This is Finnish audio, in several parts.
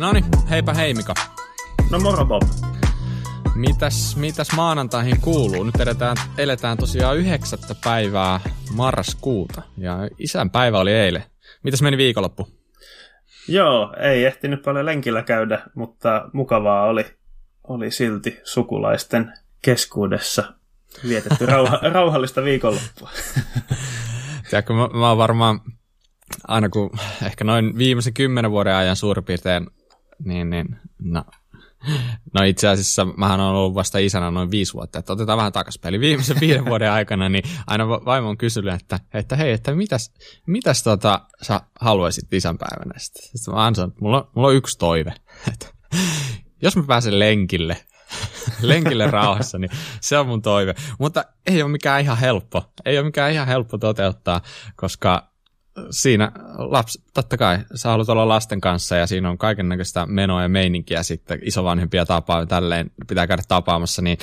Noni, heipä hei Mika. No moro Bob. Mitäs, mitäs maanantaihin kuuluu? Nyt eletään, eletään tosiaan yhdeksättä päivää marraskuuta ja isän päivä oli eilen. Mitäs meni viikonloppu? Joo, ei ehtinyt paljon lenkillä käydä, mutta mukavaa oli, oli silti sukulaisten keskuudessa vietetty rauha, rauhallista viikonloppua. Tiedätkö, mä, mä oon varmaan aina kun ehkä noin viimeisen kymmenen vuoden ajan suurin piirtein, niin, niin no, no itse asiassa mähän on ollut vasta isänä noin viisi vuotta, että otetaan vähän takaisin. Eli viimeisen viiden vuoden aikana, niin aina vaimo on kysynyt, että, että hei, että mitäs, mitäs tota, sä haluaisit isänpäivänä? Sitten mä ansan, mulla, on, mulla on yksi toive, että jos mä pääsen lenkille, lenkille rauhassa, niin se on mun toive. Mutta ei ole mikään ihan helppo. Ei ole mikään ihan helppo toteuttaa, koska siinä lapsi, totta kai, sä haluat olla lasten kanssa ja siinä on kaiken näköistä menoa ja meininkiä sitten, isovanhempia tapaa tälleen pitää käydä tapaamassa, niin,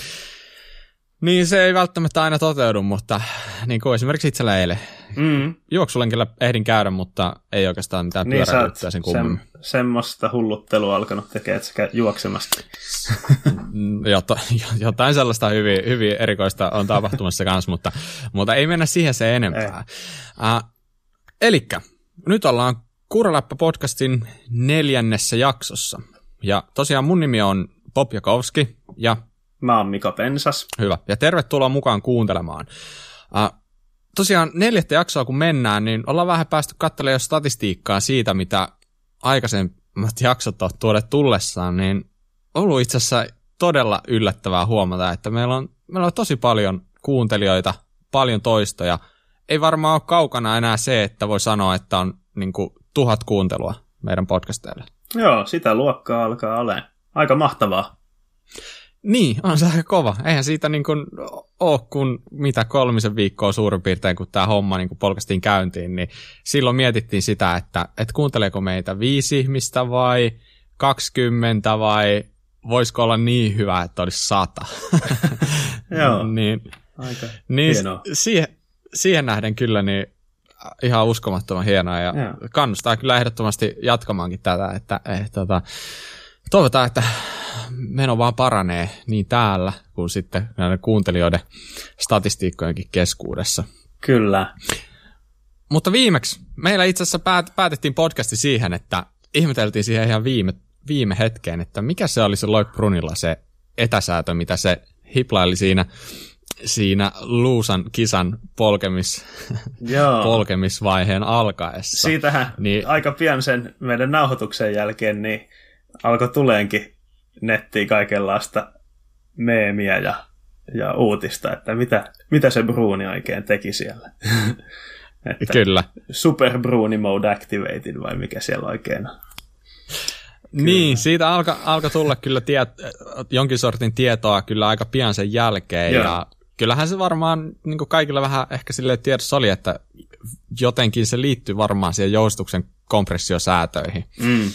niin se ei välttämättä aina toteudu, mutta niin kuin esimerkiksi itsellä eilen. Mm. Juoksulenkillä ehdin käydä, mutta ei oikeastaan mitään niin, pyöräilyttöä sen kummemmin. Sem, semmoista hulluttelua alkanut tekemään, sekä juoksemasta. Jot, jotain sellaista hyvin, hyvin erikoista on tapahtumassa kanssa, mutta, mutta ei mennä siihen se enempää. Uh, Elikkä, nyt ollaan Kuuraläppä-podcastin neljännessä jaksossa. Ja tosiaan mun nimi on Bob Jakowski ja... Mä oon Mika Pensas. Hyvä. Ja tervetuloa mukaan kuuntelemaan. Uh, tosiaan neljättä jaksoa kun mennään, niin ollaan vähän päästy katselemaan jo statistiikkaa siitä, mitä aikaisemmat jaksot on tuodet tullessaan, niin ollut itse asiassa todella yllättävää huomata, että meillä on, meillä on tosi paljon kuuntelijoita, paljon toistoja – ei varmaan ole kaukana enää se, että voi sanoa, että on niin kuin, tuhat kuuntelua meidän podcasteille. Joo, sitä luokkaa alkaa olemaan. Aika mahtavaa. Niin, on se aika kova. Eihän siitä niin kuin ole kuin mitä kolmisen viikkoa suurin piirtein, kun tämä homma niin kuin polkastiin käyntiin, niin silloin mietittiin sitä, että, että kuunteleeko meitä viisi ihmistä vai 20 vai voisiko olla niin hyvä, että olisi sata. Joo, niin, aika niin hienoa. Siihen, siihen nähden kyllä niin ihan uskomattoman hienoa ja yeah. kannustaa kyllä ehdottomasti jatkamaankin tätä, että eh, tota, toivotaan, että meno vaan paranee niin täällä kuin sitten näiden kuuntelijoiden statistiikkojenkin keskuudessa. Kyllä. Mutta viimeksi meillä itse asiassa päät, päätettiin podcasti siihen, että ihmeteltiin siihen ihan viime, viime hetkeen, että mikä se oli se Loik Brunilla se etäsäätö, mitä se hiplaili siinä siinä Luusan kisan polkemis, Joo. polkemisvaiheen alkaessa. Siitähän niin, aika pian sen meidän nauhoituksen jälkeen niin alkoi tuleenkin nettiin kaikenlaista meemiä ja, ja uutista, että mitä, mitä se Bruni oikein teki siellä. että Kyllä. Super Bruni Mode Activated vai mikä siellä oikein on. Kyllä. Niin, siitä alkoi alka tulla kyllä tiet, jonkin sortin tietoa kyllä aika pian sen jälkeen. Joo. Ja kyllähän se varmaan niin kuin kaikilla vähän ehkä sille tiedossa oli, että jotenkin se liittyy varmaan siihen joustuksen kompressiosäätöihin. Mm.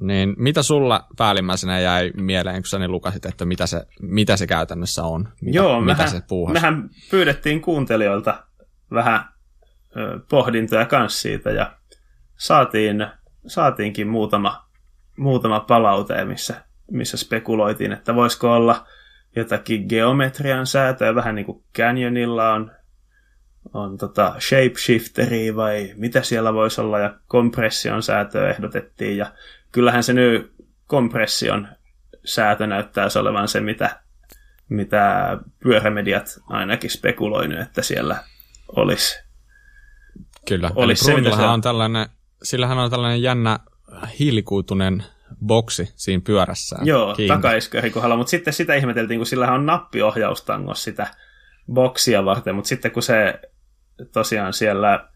Niin mitä sulla päällimmäisenä jäi mieleen, kun sä niin lukasit, että mitä se, mitä se käytännössä on? Mitä, Joo, mitä mehän, se mehän pyydettiin kuuntelijoilta vähän ö, pohdintoja kanssa siitä ja saatiin, saatiinkin muutama, muutama palaute, missä, missä spekuloitiin, että voisiko olla – jotakin geometrian säätöä, vähän niin kuin Canyonilla on, on tota shapeshifteria vai mitä siellä voisi olla, ja kompression säätöä ehdotettiin, ja kyllähän se nyt kompression säätö näyttää olevan se, mitä, mitä pyörämediat ainakin spekuloinut, että siellä olisi. Kyllä, olisi eli se, se... on tällainen, sillähän on tällainen jännä hiilikuutunen boksi siinä pyörässä. Joo, takaiskari kohdalla, mutta sitten sitä ihmeteltiin, kun sillä on nappiohjaustangos sitä boksia varten, mutta sitten kun se tosiaan siellä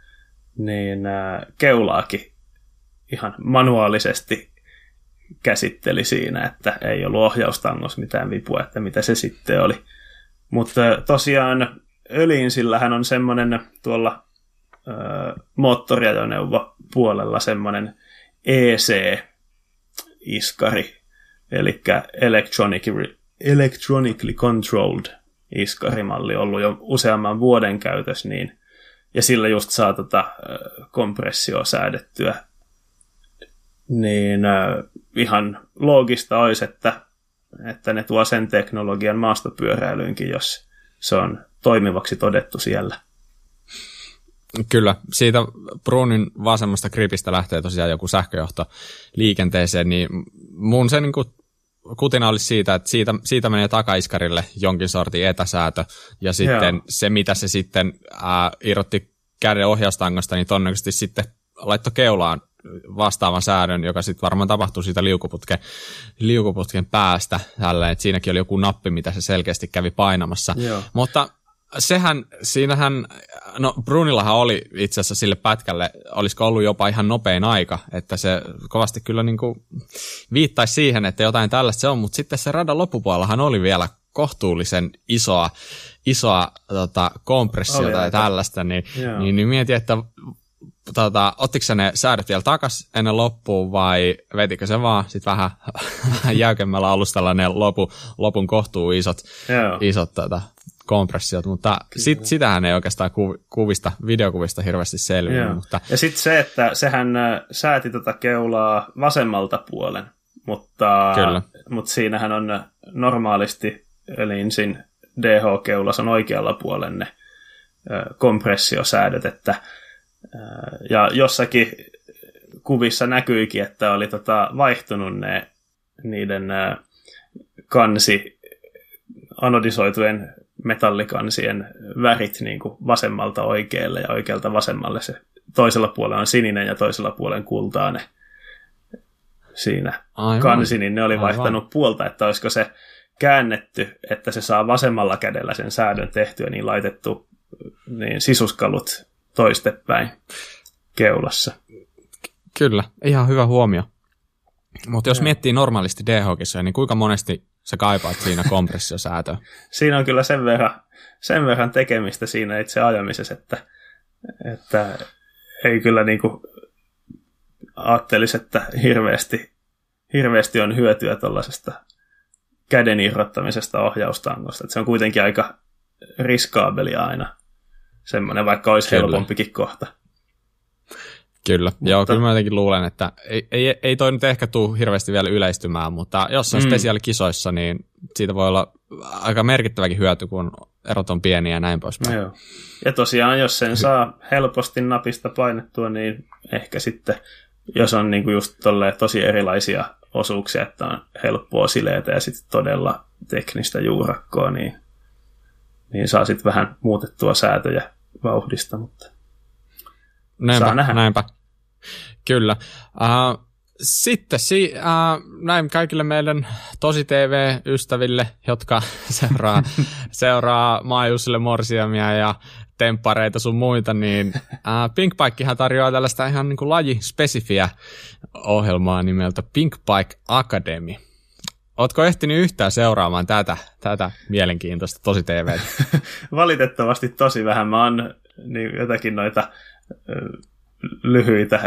niin äh, keulaakin ihan manuaalisesti käsitteli siinä, että ei ollut ohjaustangos mitään vipua, että mitä se sitten oli. Mutta äh, tosiaan öliin sillähän on semmoinen tuolla äh, moottoriajoneuvo puolella semmoinen EC, iskari, eli electronically, electronically controlled iskarimalli ollut jo useamman vuoden käytössä, niin, ja sillä just saa tota kompressio säädettyä niin ihan loogista olisi, että, että ne tuo sen teknologian maastopyöräilyynkin, jos se on toimivaksi todettu siellä. Kyllä, siitä Brunin vasemmasta gripistä lähtee tosiaan joku sähköjohto liikenteeseen, niin mun se niin kuin kutina olisi siitä, että siitä, siitä menee takaiskarille jonkin sortin etäsäätö, ja sitten Joo. se, mitä se sitten ää, irrotti käden ohjaustangosta, niin todennäköisesti sitten laittoi keulaan vastaavan säädön, joka sitten varmaan tapahtuu siitä liukuputken, liukuputken päästä, tälleen, että siinäkin oli joku nappi, mitä se selkeästi kävi painamassa. Joo. Mutta sehän, siinähän, no Brunillahan oli itse asiassa sille pätkälle, olisiko ollut jopa ihan nopein aika, että se kovasti kyllä niin kuin viittaisi siihen, että jotain tällaista se on, mutta sitten se radan loppupuolellahan oli vielä kohtuullisen isoa, isoa tota, kompressiota ja tällaista, niin, niin, niin mietin, että tota, ottiko ne säädöt vielä takas ennen loppuun vai vetikö se vaan sit vähän, jäykemmällä alustalla ne lopu, lopun kohtuu isot, isot tota, kompressiot, mutta sit, sitähän ei oikeastaan kuvista, videokuvista hirveästi selviä. Mutta... Ja sitten se, että sehän äh, sääti tota keulaa vasemmalta puolen, mutta, Kyllä. mutta siinähän on normaalisti linsin DH-keulas on oikealla puolen ne äh, kompressiosäädöt, että äh, ja jossakin kuvissa näkyikin, että oli tota vaihtunut ne niiden kansi anodisoitujen metallikansien värit niin kuin vasemmalta oikealle ja oikealta vasemmalle. Se toisella puolella on sininen ja toisella puolella kultainen siinä Aivan. kansi, niin ne oli vaihtanut Aivan. puolta, että olisiko se käännetty, että se saa vasemmalla kädellä sen säädön tehtyä, niin laitettu niin sisuskalut toistepäin keulassa. Kyllä, ihan hyvä huomio. Mutta jos miettii normaalisti dh niin kuinka monesti sä kaipaat siinä kompressiosäätöä? siinä on kyllä sen verran, sen verran tekemistä siinä itse ajamisessa, että, että ei kyllä niin kuin ajattelisi, että hirveästi, hirveästi on hyötyä tuollaisesta käden irrottamisesta ohjaustangosta. Että se on kuitenkin aika riskaabelia aina semmoinen, vaikka olisi kyllä. helpompikin kohta. Kyllä, mutta... joo, kyllä mä jotenkin luulen, että ei, ei, ei toi nyt ehkä tule hirveästi vielä yleistymään, mutta jossain mm. spesiaalikisoissa, niin siitä voi olla aika merkittäväkin hyöty, kun erot on pieniä ja näin poispäin. Joo. Ja tosiaan, jos sen saa helposti napista painettua, niin ehkä sitten, jos on niinku just tosi erilaisia osuuksia, että on helppoa sileitä ja sitten todella teknistä juurakkoa, niin, niin saa sitten vähän muutettua säätöjä vauhdista, mutta näinpä, saa nähdä. Näinpä. Kyllä. Uh, sitten si, uh, näin kaikille meidän Tosi TV-ystäville, jotka seuraa, seuraa Maajusille Morsiamia ja temppareita sun muita, niin uh, Pink Pikehan tarjoaa tällaista ihan niin kuin lajispesifiä ohjelmaa nimeltä Pink Pike Academy. Ootko ehtinyt yhtään seuraamaan tätä, tätä mielenkiintoista tosi TV? Valitettavasti tosi vähän. Mä oon niin jotakin noita lyhyitä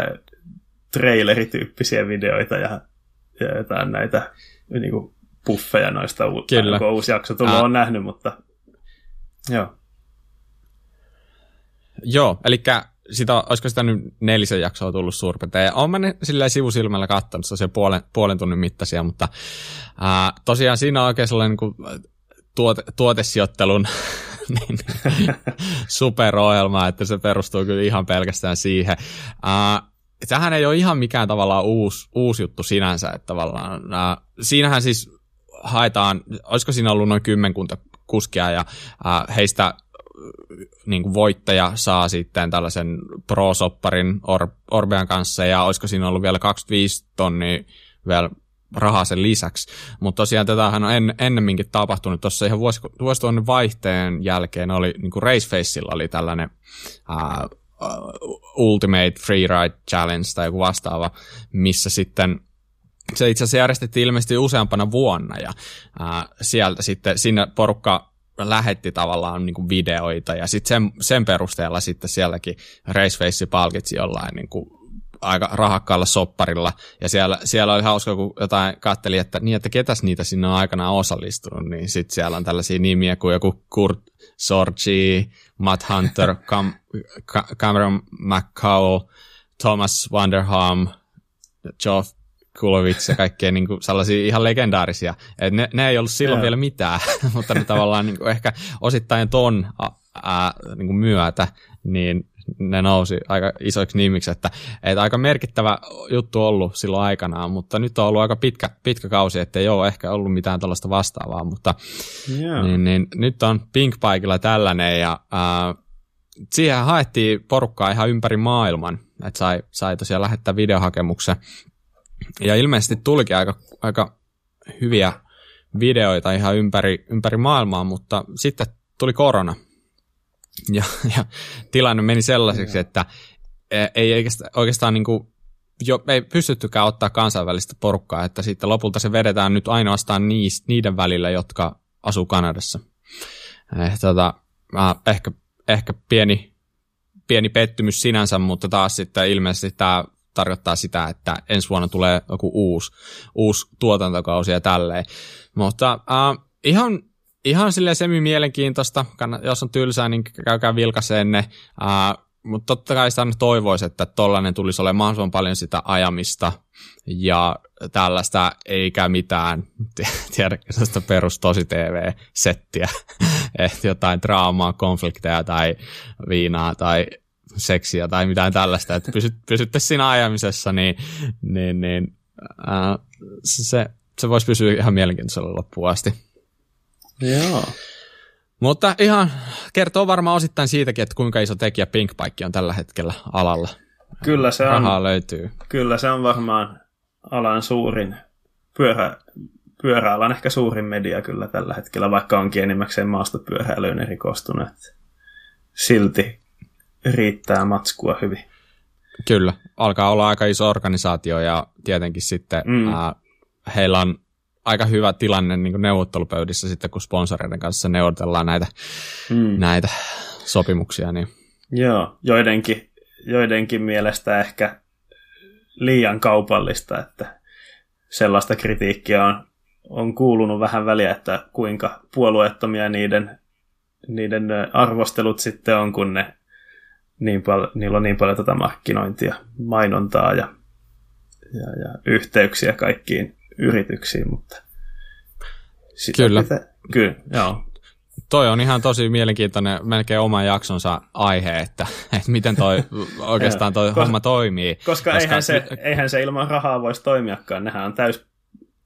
trailerityyppisiä videoita ja, ja jotain näitä niin kuin puffeja noista, Kyllä. kun uusi jakso tullut, on nähnyt, mutta joo. Joo, eli sitä, olisiko sitä nyt nelisen jaksoa tullut suurin Ja olen sillä sivusilmällä katsonut, se on puolen, puolen tunnin mittaisia, mutta ää, tosiaan siinä on oikein sellainen niin kuin, tuote, tuotesijoittelun niin, superohjelma, että se perustuu kyllä ihan pelkästään siihen. Uh, tähän ei ole ihan mikään tavallaan uusi, uusi juttu sinänsä, että tavallaan uh, siinähän siis haetaan, olisiko siinä ollut noin kymmenkunta kuskia ja uh, heistä niin kuin voittaja saa sitten tällaisen pro-sopparin Or- Orbean kanssa ja olisiko siinä ollut vielä 25 tonnia vielä rahaa sen lisäksi. Mutta tosiaan tätähän on en, ennemminkin tapahtunut tuossa ihan vuosi, vuosituhannen vaihteen jälkeen oli niin kuin Racefacella oli tällainen uh, Ultimate Freeride Challenge tai joku vastaava, missä sitten se itse asiassa järjestettiin ilmeisesti useampana vuonna ja uh, sieltä sitten sinne porukka lähetti tavallaan niin kuin videoita ja sitten sen, sen perusteella sitten sielläkin Raceface palkitsi jollain niin kuin aika rahakkaalla sopparilla, ja siellä, siellä oli hauska, kun jotain katteli, että niin, että ketäs niitä sinne on aikanaan osallistunut, niin sitten siellä on tällaisia nimiä kuin joku Kurt Sorgi, Matt Hunter, Cam, Cameron McCall, Thomas Wanderham, Joe Kulovits ja kaikkea niin kuin sellaisia ihan legendaarisia. Et ne, ne ei ollut silloin yeah. vielä mitään, mutta ne tavallaan niin kuin ehkä osittain ton ää, niin kuin myötä, niin ne nousi aika isoiksi nimiksi, että, että aika merkittävä juttu ollut silloin aikanaan, mutta nyt on ollut aika pitkä, pitkä kausi, ettei ole ehkä ollut mitään tällaista vastaavaa, mutta yeah. niin, niin, nyt on Pink Paikilla tällainen ja ää, siihen haettiin porukkaa ihan ympäri maailman, että sai, sai tosiaan lähettää videohakemuksen ja ilmeisesti tulikin aika, aika hyviä videoita ihan ympäri, ympäri maailmaa, mutta sitten tuli korona ja, ja tilanne meni sellaiseksi, että e, ei oikeastaan, oikeastaan niin kuin, jo, ei pystyttykään ottaa kansainvälistä porukkaa, että sitten lopulta se vedetään nyt ainoastaan niis, niiden välillä, jotka asuu Kanadassa. Eh, tota, ehkä, ehkä pieni, pieni pettymys sinänsä, mutta taas sitten ilmeisesti tämä tarkoittaa sitä, että ensi vuonna tulee joku uusi, uusi tuotantokausi ja tälleen. Mutta äh, ihan ihan silleen semi-mielenkiintoista, jos on tylsää, niin käykää vilkaiseen ne, uh, mutta totta kai sitä toivoisi, että tollainen tulisi olemaan mahdollisimman paljon sitä ajamista ja tällaista eikä mitään, sellaista perus tosi TV-settiä, että jotain draamaa, konflikteja tai viinaa tai seksiä tai mitään tällaista, että pysyt, pysytte siinä ajamisessa, niin, niin, niin uh, se, se voisi pysyä ihan mielenkiintoisella loppuun asti. Joo. Mutta ihan kertoo varmaan osittain siitäkin, että kuinka iso tekijä Pinkbike on tällä hetkellä alalla. Kyllä se Rahaa on, löytyy. Kyllä se on varmaan alan suurin pyörä, pyöräalan ehkä suurin media kyllä tällä hetkellä, vaikka onkin enimmäkseen maastopyöräilyyn erikoistunut. Silti riittää matskua hyvin. Kyllä, alkaa olla aika iso organisaatio ja tietenkin sitten mm. ää, heillä on aika hyvä tilanne niin kuin neuvottelupöydissä sitten, kun sponsoreiden kanssa neuvotellaan näitä, mm. näitä sopimuksia. Niin. Joo, joidenkin, joidenkin mielestä ehkä liian kaupallista, että sellaista kritiikkiä on, on kuulunut vähän väliä, että kuinka puolueettomia niiden, niiden arvostelut sitten on, kun ne niin pal- niillä on niin paljon tätä markkinointia, mainontaa ja, ja, ja yhteyksiä kaikkiin yrityksiin, mutta kyllä. Pitää, kyllä, joo. Toi on ihan tosi mielenkiintoinen, melkein oman jaksonsa aihe, että, että miten toi oikeastaan toi homma toimii. Koska, koska eihän, se, eihän se ilman rahaa voisi toimiakaan, nehän on täys,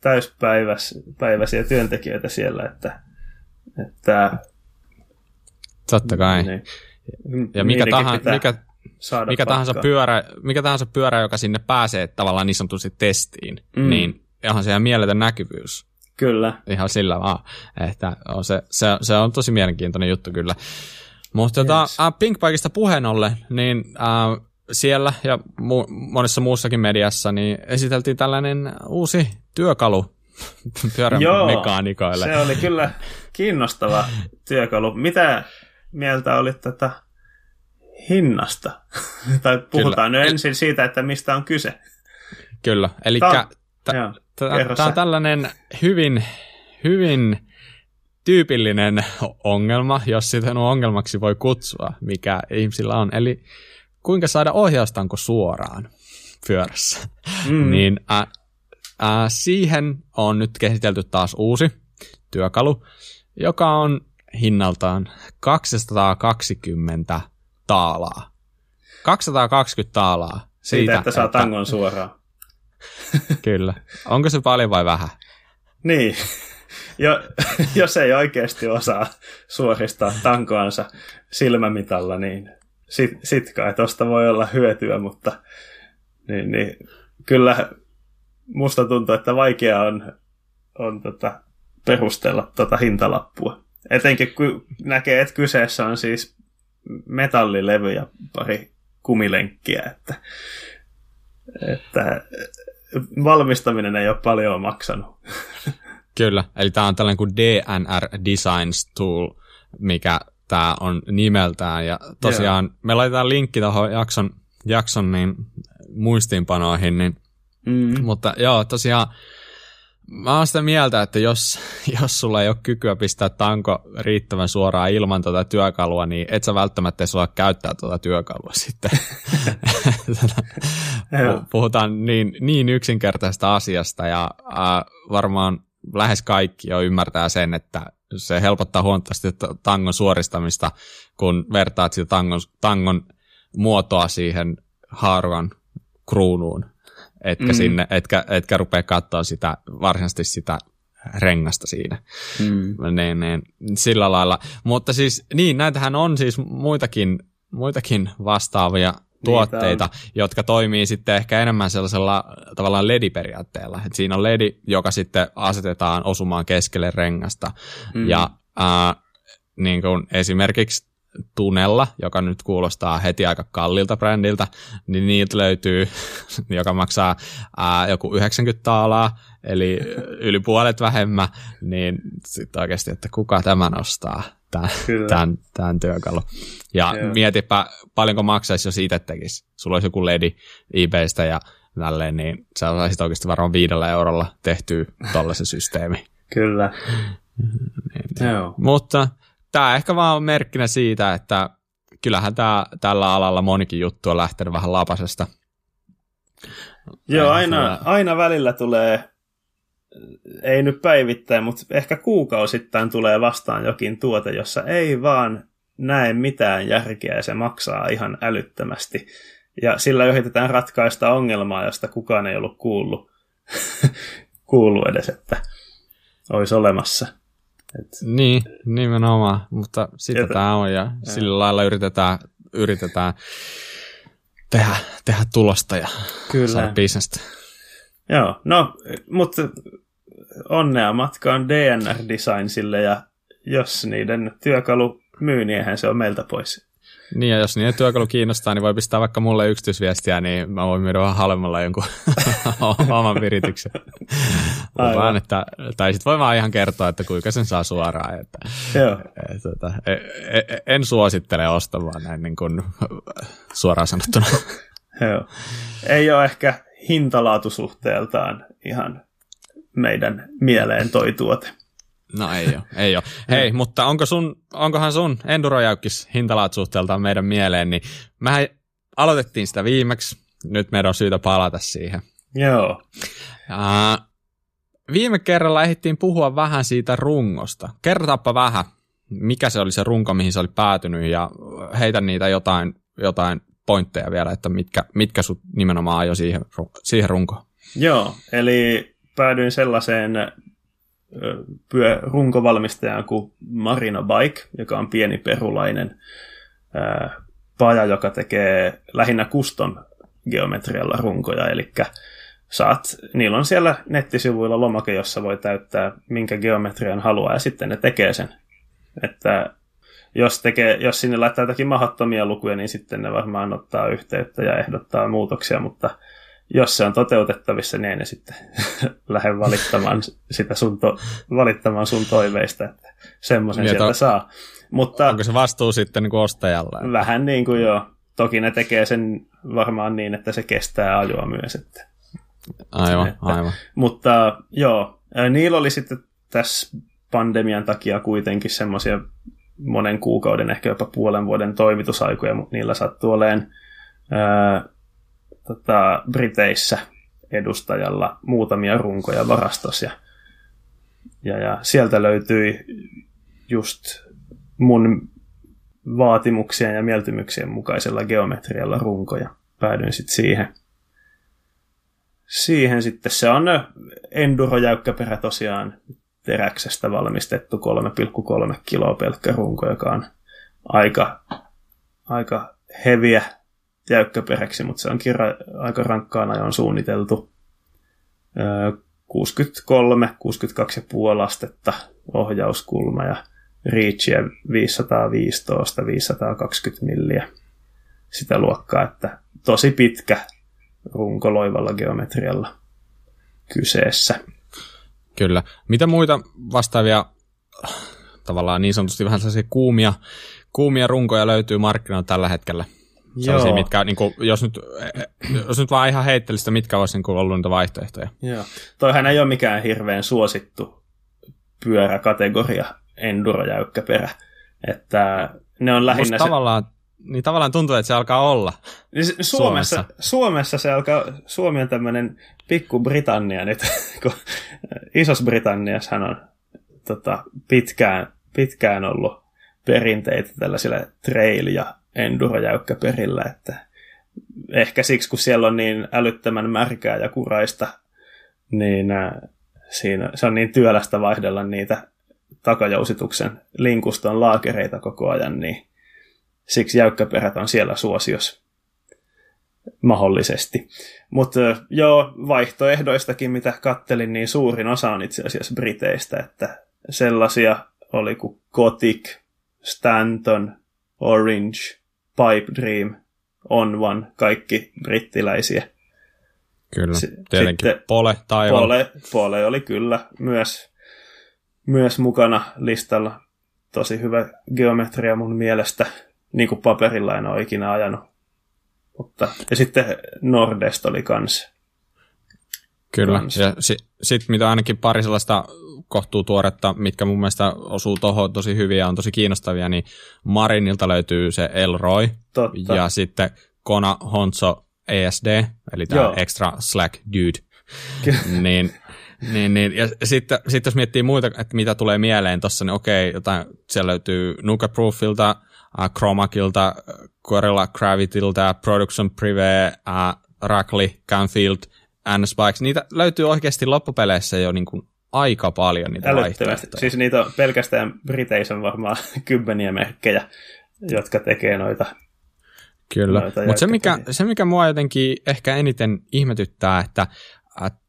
täyspäiväisiä työntekijöitä siellä, että, että Totta kai. Niin, ja mikä, tahan, mikä, mikä, tahansa pyörä, mikä tahansa pyörä, joka sinne pääsee tavallaan niin sanotusti testiin, mm. niin onhan se ihan mieletön näkyvyys. Kyllä. Ihan sillä vaan, että on se, se, se on tosi mielenkiintoinen juttu kyllä. Mutta tota, yes. tota, Pinkbikeista puheen ollen, niin äh, siellä ja mu- monessa muussakin mediassa niin esiteltiin tällainen uusi työkalu pyörän Joo, mekaanikoille. se oli kyllä kiinnostava työkalu. Mitä mieltä oli tätä hinnasta? tai puhutaan kyllä. nyt ensin siitä, että mistä on kyse. Kyllä, eli Tämä on tällainen hyvin, hyvin tyypillinen ongelma, jos sitä ongelmaksi voi kutsua, mikä ihmisillä on. Eli kuinka saada ohjaustanko suoraan pyörässä. Mm. niin ä, ä, siihen on nyt kehitelty taas uusi työkalu, joka on hinnaltaan 220 taalaa. 220 taalaa. Siitä, siitä että saa tangon suoraan. Kyllä. Onko se paljon vai vähän? Niin. Jo, jos ei oikeasti osaa suoristaa tankoansa silmämitalla, niin sit, sit kai tuosta voi olla hyötyä, mutta niin, niin, kyllä musta tuntuu, että vaikea on, on tota, perustella tota hintalappua. Etenkin kun näkee, että kyseessä on siis metallilevy ja pari kumilenkkiä, että, että valmistaminen ei ole paljon maksanut. Kyllä, eli tämä on tällainen kuin DNR Designs Tool, mikä tämä on nimeltään. Ja tosiaan yeah. me laitetaan linkki tuohon jakson, jakson niin muistiinpanoihin, niin, mm. mutta joo, tosiaan Mä oon sitä mieltä, että jos, jos sulla ei ole kykyä pistää tanko riittävän suoraan ilman tuota työkalua, niin et sä välttämättä saa käyttää tuota työkalua sitten. Puhutaan niin, niin yksinkertaisesta asiasta ja äh, varmaan lähes kaikki jo ymmärtää sen, että se helpottaa huomattavasti tangon suoristamista, kun vertaat sitä tangon, tangon muotoa siihen haaruan kruunuun, etkä, mm. sinne, etkä, etkä rupea katsoa sitä, varsinaisesti sitä rengasta siinä. Mm. Niin, niin, sillä lailla. Mutta siis, niin, näitähän on siis muitakin, muitakin vastaavia tuotteita, jotka toimii sitten ehkä enemmän sellaisella tavallaan LED-periaatteella. Et siinä on LED, joka sitten asetetaan osumaan keskelle rengasta. Mm. Ja äh, niin kuin esimerkiksi Tunella, joka nyt kuulostaa heti aika kallilta brändiltä, niin niitä löytyy, joka maksaa ää, joku 90 taalaa, eli yli puolet vähemmän, niin sitten oikeasti, että kuka tämän ostaa, tämän, tämän, tämän työkalu. Ja Joo. mietipä, paljonko maksaisi, jos itse tekisi. Sulla olisi joku ledi eBaystä ja tälleen, niin sä saisit oikeasti varmaan viidellä eurolla tehtyä tollaisen systeemi. Kyllä. niin, Joo. Mutta tämä ehkä vaan merkkinä siitä, että kyllähän tää, tällä alalla monikin juttu on lähtenyt vähän lapasesta. Joo, aina, aina välillä tulee, ei nyt päivittäin, mutta ehkä kuukausittain tulee vastaan jokin tuote, jossa ei vaan näe mitään järkeä ja se maksaa ihan älyttömästi. Ja sillä yritetään ratkaista ongelmaa, josta kukaan ei ollut kuullut, kuullut edes, että olisi olemassa. Et... Niin, nimenomaan, mutta sitä tämä on ja, ja sillä lailla yritetään, yritetään tehdä, tehdä tulosta ja Kyllä. saada bisnestä. Joo, no, mutta onnea matkaan DNR Designsille ja jos niiden työkalu myy, niin eihän se on meiltä pois. Niin, ja jos niiden työkalu kiinnostaa, niin voi pistää vaikka mulle yksityisviestiä, niin mä voin myydä vähän halvemmalla jonkun oman virityksen. Vaan, että, tai sitten voi vaan ihan kertoa, että kuinka sen saa suoraan. Että, Joo. Et, tota, e, e, en suosittele ostamaan näin niin kuin, suoraan sanottuna. Joo. Ei ole ehkä hintalaatusuhteeltaan ihan meidän mieleen toi tuote. No ei ole, ei ole. Hei, mutta onko sun, onkohan sun endurojäykkis hintalaatusuhteeltaan meidän mieleen, niin mehän aloitettiin sitä viimeksi, nyt meidän on syytä palata siihen. Joo. Ja, viime kerralla ehdittiin puhua vähän siitä rungosta. Kerrotaanpa vähän, mikä se oli se runko, mihin se oli päätynyt, ja heitä niitä jotain, jotain pointteja vielä, että mitkä, mitkä sut nimenomaan ajoi siihen, siihen runkoon. Joo, eli päädyin sellaiseen pyö, runkovalmistajaan kuin Marina Bike, joka on pieni perulainen ää, paja, joka tekee lähinnä custom geometrialla runkoja, eli saat, niillä on siellä nettisivuilla lomake, jossa voi täyttää minkä geometrian haluaa, ja sitten ne tekee sen. Että jos, tekee, jos sinne laittaa jotakin mahdottomia lukuja, niin sitten ne varmaan ottaa yhteyttä ja ehdottaa muutoksia, mutta jos se on toteutettavissa, niin ei ne sitten lähde valittamaan, sitä sun to, valittamaan sun toiveista, että semmoisen sieltä to, saa. Mutta, onko se vastuu sitten niin kuin ostajalla? Vähän niin kuin joo. Toki ne tekee sen varmaan niin, että se kestää ajoa myös. Että, aivan, että, aivan. Mutta joo, niillä oli sitten tässä pandemian takia kuitenkin semmoisia monen kuukauden, ehkä jopa puolen vuoden toimitusaikoja, mutta niillä sattuu olemaan ää, tota, Briteissä edustajalla muutamia runkoja varastossa. Ja, ja, ja sieltä löytyi just mun vaatimuksien ja mieltymyksien mukaisella geometrialla runkoja. Päädyin sitten siihen. Siihen sitten se on enduro-jäykkäperä tosiaan teräksestä valmistettu 3,3 kiloa pelkkä runko, joka on aika, aika heviä jäykkäperäksi, mutta se onkin ra- aika rankkaan ajan suunniteltu. 63, 62,5 astetta ohjauskulma ja reachia 515, 520 milliä sitä luokkaa, että tosi pitkä runko loivalla geometrialla kyseessä. Kyllä. Mitä muita vastaavia tavallaan niin sanotusti vähän sellaisia kuumia, kuumia runkoja löytyy markkinoilla tällä hetkellä? Sellaisia, Joo. mitkä, niin kuin, jos, nyt, jos nyt vaan ihan heittelistä, mitkä olisi niin ollut niitä vaihtoehtoja. Joo. Toihan ei ole mikään hirveän suosittu pyöräkategoria, enduro-jäykkäperä. Että ne on lähinnä... Se... tavallaan, niin tavallaan tuntuu, että se alkaa olla niin se, Suomessa, Suomessa. Suomessa se alkaa, Suomi on tämmöinen pikku Britannia nyt, kun Isos Britanniashan on tota, pitkään, pitkään ollut perinteitä tällaisilla trail- ja enduro-jäykkäperillä, että ehkä siksi, kun siellä on niin älyttömän märkää ja kuraista, niin äh, siinä, se on niin työlästä vaihdella niitä takajousituksen linkuston laakereita koko ajan, niin siksi jäykkäperät on siellä suosios mahdollisesti. Mutta joo, vaihtoehdoistakin, mitä kattelin, niin suurin osa on itse asiassa Briteistä, että sellaisia oli kuin Gothic, Stanton, Orange, Pipe Dream, On One, kaikki brittiläisiä. Kyllä, S- tietenkin Sitten Pole taival. Pole, Pole oli kyllä myös, myös mukana listalla. Tosi hyvä geometria mun mielestä, niin kuin paperilla en ole ikinä ajanut. Mutta, ja sitten Nordest oli kans. Kyllä, kans. ja sitten sit, mitä ainakin pari sellaista kohtuu tuoretta, mitkä mun mielestä osuu tuohon tosi hyviä ja on tosi kiinnostavia, niin Marinilta löytyy se Elroy Totta. ja sitten Kona Honso ESD, eli tämä Extra Slack Dude. niin, niin, niin, ja sitten sit jos miettii muita, että mitä tulee mieleen tuossa, niin okei, jotain, siellä löytyy Nuka Proofilta, Chromacilta, Gorilla Gravityltä, Production Prive, Rackley, Canfield, N-Spikes, niitä löytyy oikeasti loppupeleissä jo niin kuin aika paljon niitä vaihtoehtoja. Siis niitä on pelkästään Briteissä varmaan kymmeniä merkkejä, jotka tekee noita Kyllä, mutta se mikä, se mikä mua jotenkin ehkä eniten ihmetyttää, että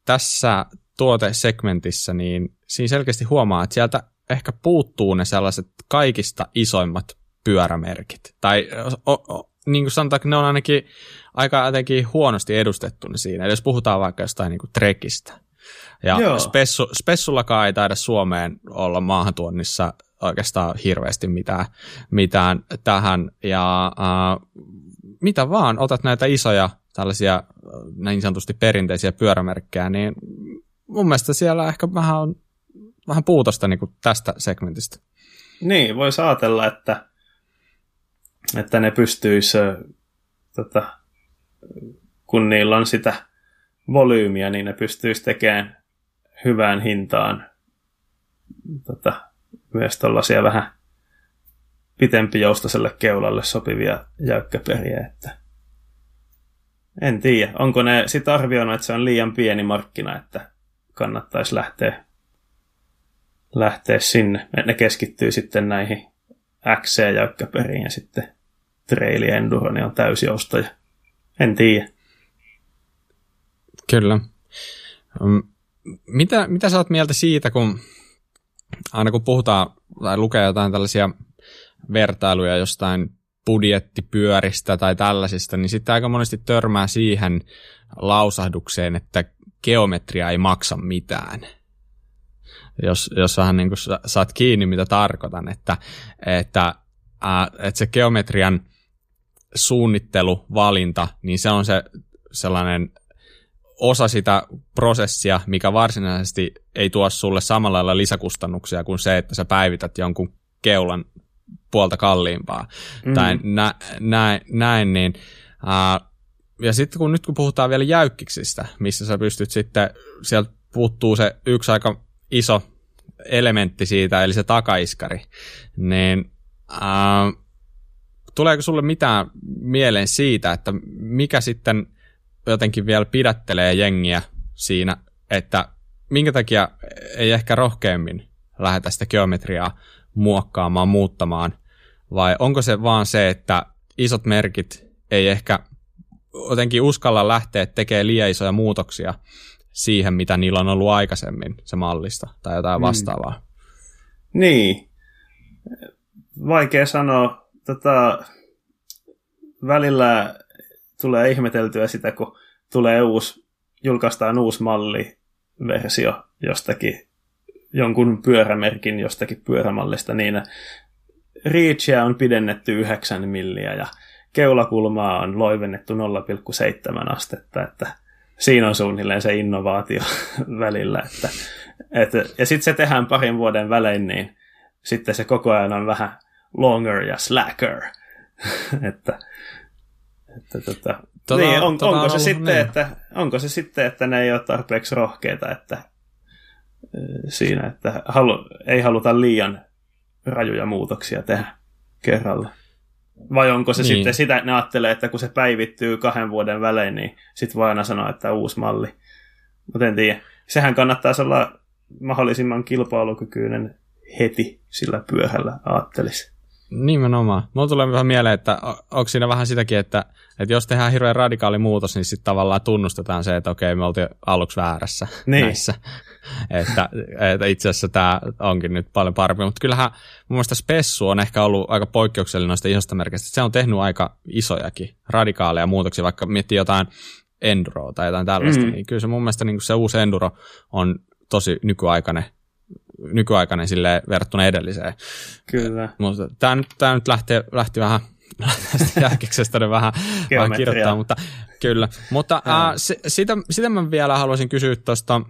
tässä tuotesegmentissä, niin siinä selkeästi huomaa, että sieltä ehkä puuttuu ne sellaiset kaikista isoimmat pyörämerkit. Tai o, o, niin kuin sanotaan, ne on ainakin aika jotenkin huonosti edustettu siinä. Eli jos puhutaan vaikka jostain niin kuin trekistä, ja spessu, Spessullakaan ei taida Suomeen olla maahantuonnissa oikeastaan hirveästi mitään, mitään tähän. Ja äh, mitä vaan, otat näitä isoja tällaisia niin sanotusti perinteisiä pyörämerkkejä, niin mun mielestä siellä ehkä vähän on vähän puutosta niin kuin tästä segmentistä. Niin, voisi ajatella, että, että ne pystyisi, tota, kun niillä on sitä volyymiä, niin ne pystyisi tekemään hyvään hintaan tota, myös tällaisia vähän pitempijoustaselle keulalle sopivia jäykkäperiä. Että en tiedä, onko ne sitten arvioinut, että se on liian pieni markkina, että kannattaisi lähteä, lähteä sinne. Ne keskittyy sitten näihin XC-jäykkäperiin ja sitten Trail Enduro niin on täysjoustaja. En tiedä. Kyllä. Mitä, mitä sä oot mieltä siitä, kun aina kun puhutaan tai lukee jotain tällaisia vertailuja jostain budjettipyöristä tai tällaisista, niin sitten aika monesti törmää siihen lausahdukseen, että geometria ei maksa mitään. Jos, jos vähän niin kuin saat kiinni, mitä tarkoitan, että, että, että se geometrian suunnittelu, valinta, niin se on se sellainen osa sitä prosessia, mikä varsinaisesti ei tuo sulle samalla lailla lisäkustannuksia kuin se, että sä päivität jonkun keulan puolta kalliimpaa. Mm. Tai nä, näin, näin, niin ja sitten kun nyt kun puhutaan vielä jäykkiksistä, missä sä pystyt sitten, sieltä puuttuu se yksi aika iso elementti siitä, eli se takaiskari, niin uh, tuleeko sulle mitään mieleen siitä, että mikä sitten jotenkin vielä pidättelee jengiä siinä, että minkä takia ei ehkä rohkeammin lähdetä sitä geometriaa muokkaamaan, muuttamaan, vai onko se vaan se, että isot merkit ei ehkä jotenkin uskalla lähteä tekemään liian isoja muutoksia siihen, mitä niillä on ollut aikaisemmin, se mallista tai jotain mm. vastaavaa. Mm. Niin. Vaikea sanoa. Tota, välillä tulee ihmeteltyä sitä, kun tulee uusi, julkaistaan uusi malliversio jostakin, jonkun pyörämerkin jostakin pyörämallista, niin Reachia on pidennetty 9 milliä ja keulakulmaa on loivennettu 0,7 astetta, että siinä on suunnilleen se innovaatio välillä. Että, että, ja sitten se tehdään parin vuoden välein, niin sitten se koko ajan on vähän longer ja slacker. että, että tota, tota, niin, on, tota onko, se sitten, niin. että, onko se sitten, että ne ei ole tarpeeksi rohkeita, että siinä, että halu, ei haluta liian rajuja muutoksia tehdä kerralla. Vai onko se niin. sitten sitä, että ne ajattelee, että kun se päivittyy kahden vuoden välein, niin sitten voi aina sanoa, että uusi malli. Mutta en tiedä. Sehän kannattaa olla mahdollisimman kilpailukykyinen heti sillä pyörällä, ajattelisi. Nimenomaan. Mulla tulee vähän mieleen, että onko siinä vähän sitäkin, että, että jos tehdään hirveän radikaali muutos, niin sitten tavallaan tunnustetaan se, että okei, me oltiin aluksi väärässä niin. näissä. että, että itse asiassa tämä onkin nyt paljon parempi. Mutta kyllähän mun mielestä Spessu on ehkä ollut aika poikkeuksellinen noista isosta merkistä. Se on tehnyt aika isojakin radikaaleja muutoksia, vaikka miettii jotain Enduroa tai jotain tällaista, mm. niin kyllä se mun mielestä niin se uusi Enduro on tosi nykyaikainen nykyaikainen sille verrattuna edelliseen. Kyllä. Mutta tämä nyt, tämä nyt lähti, lähti vähän jälkiksestä ne vähän, vähän kirjoittaa, mutta kyllä. Mutta äh, se, sitä, sitä mä vielä haluaisin kysyä tuosta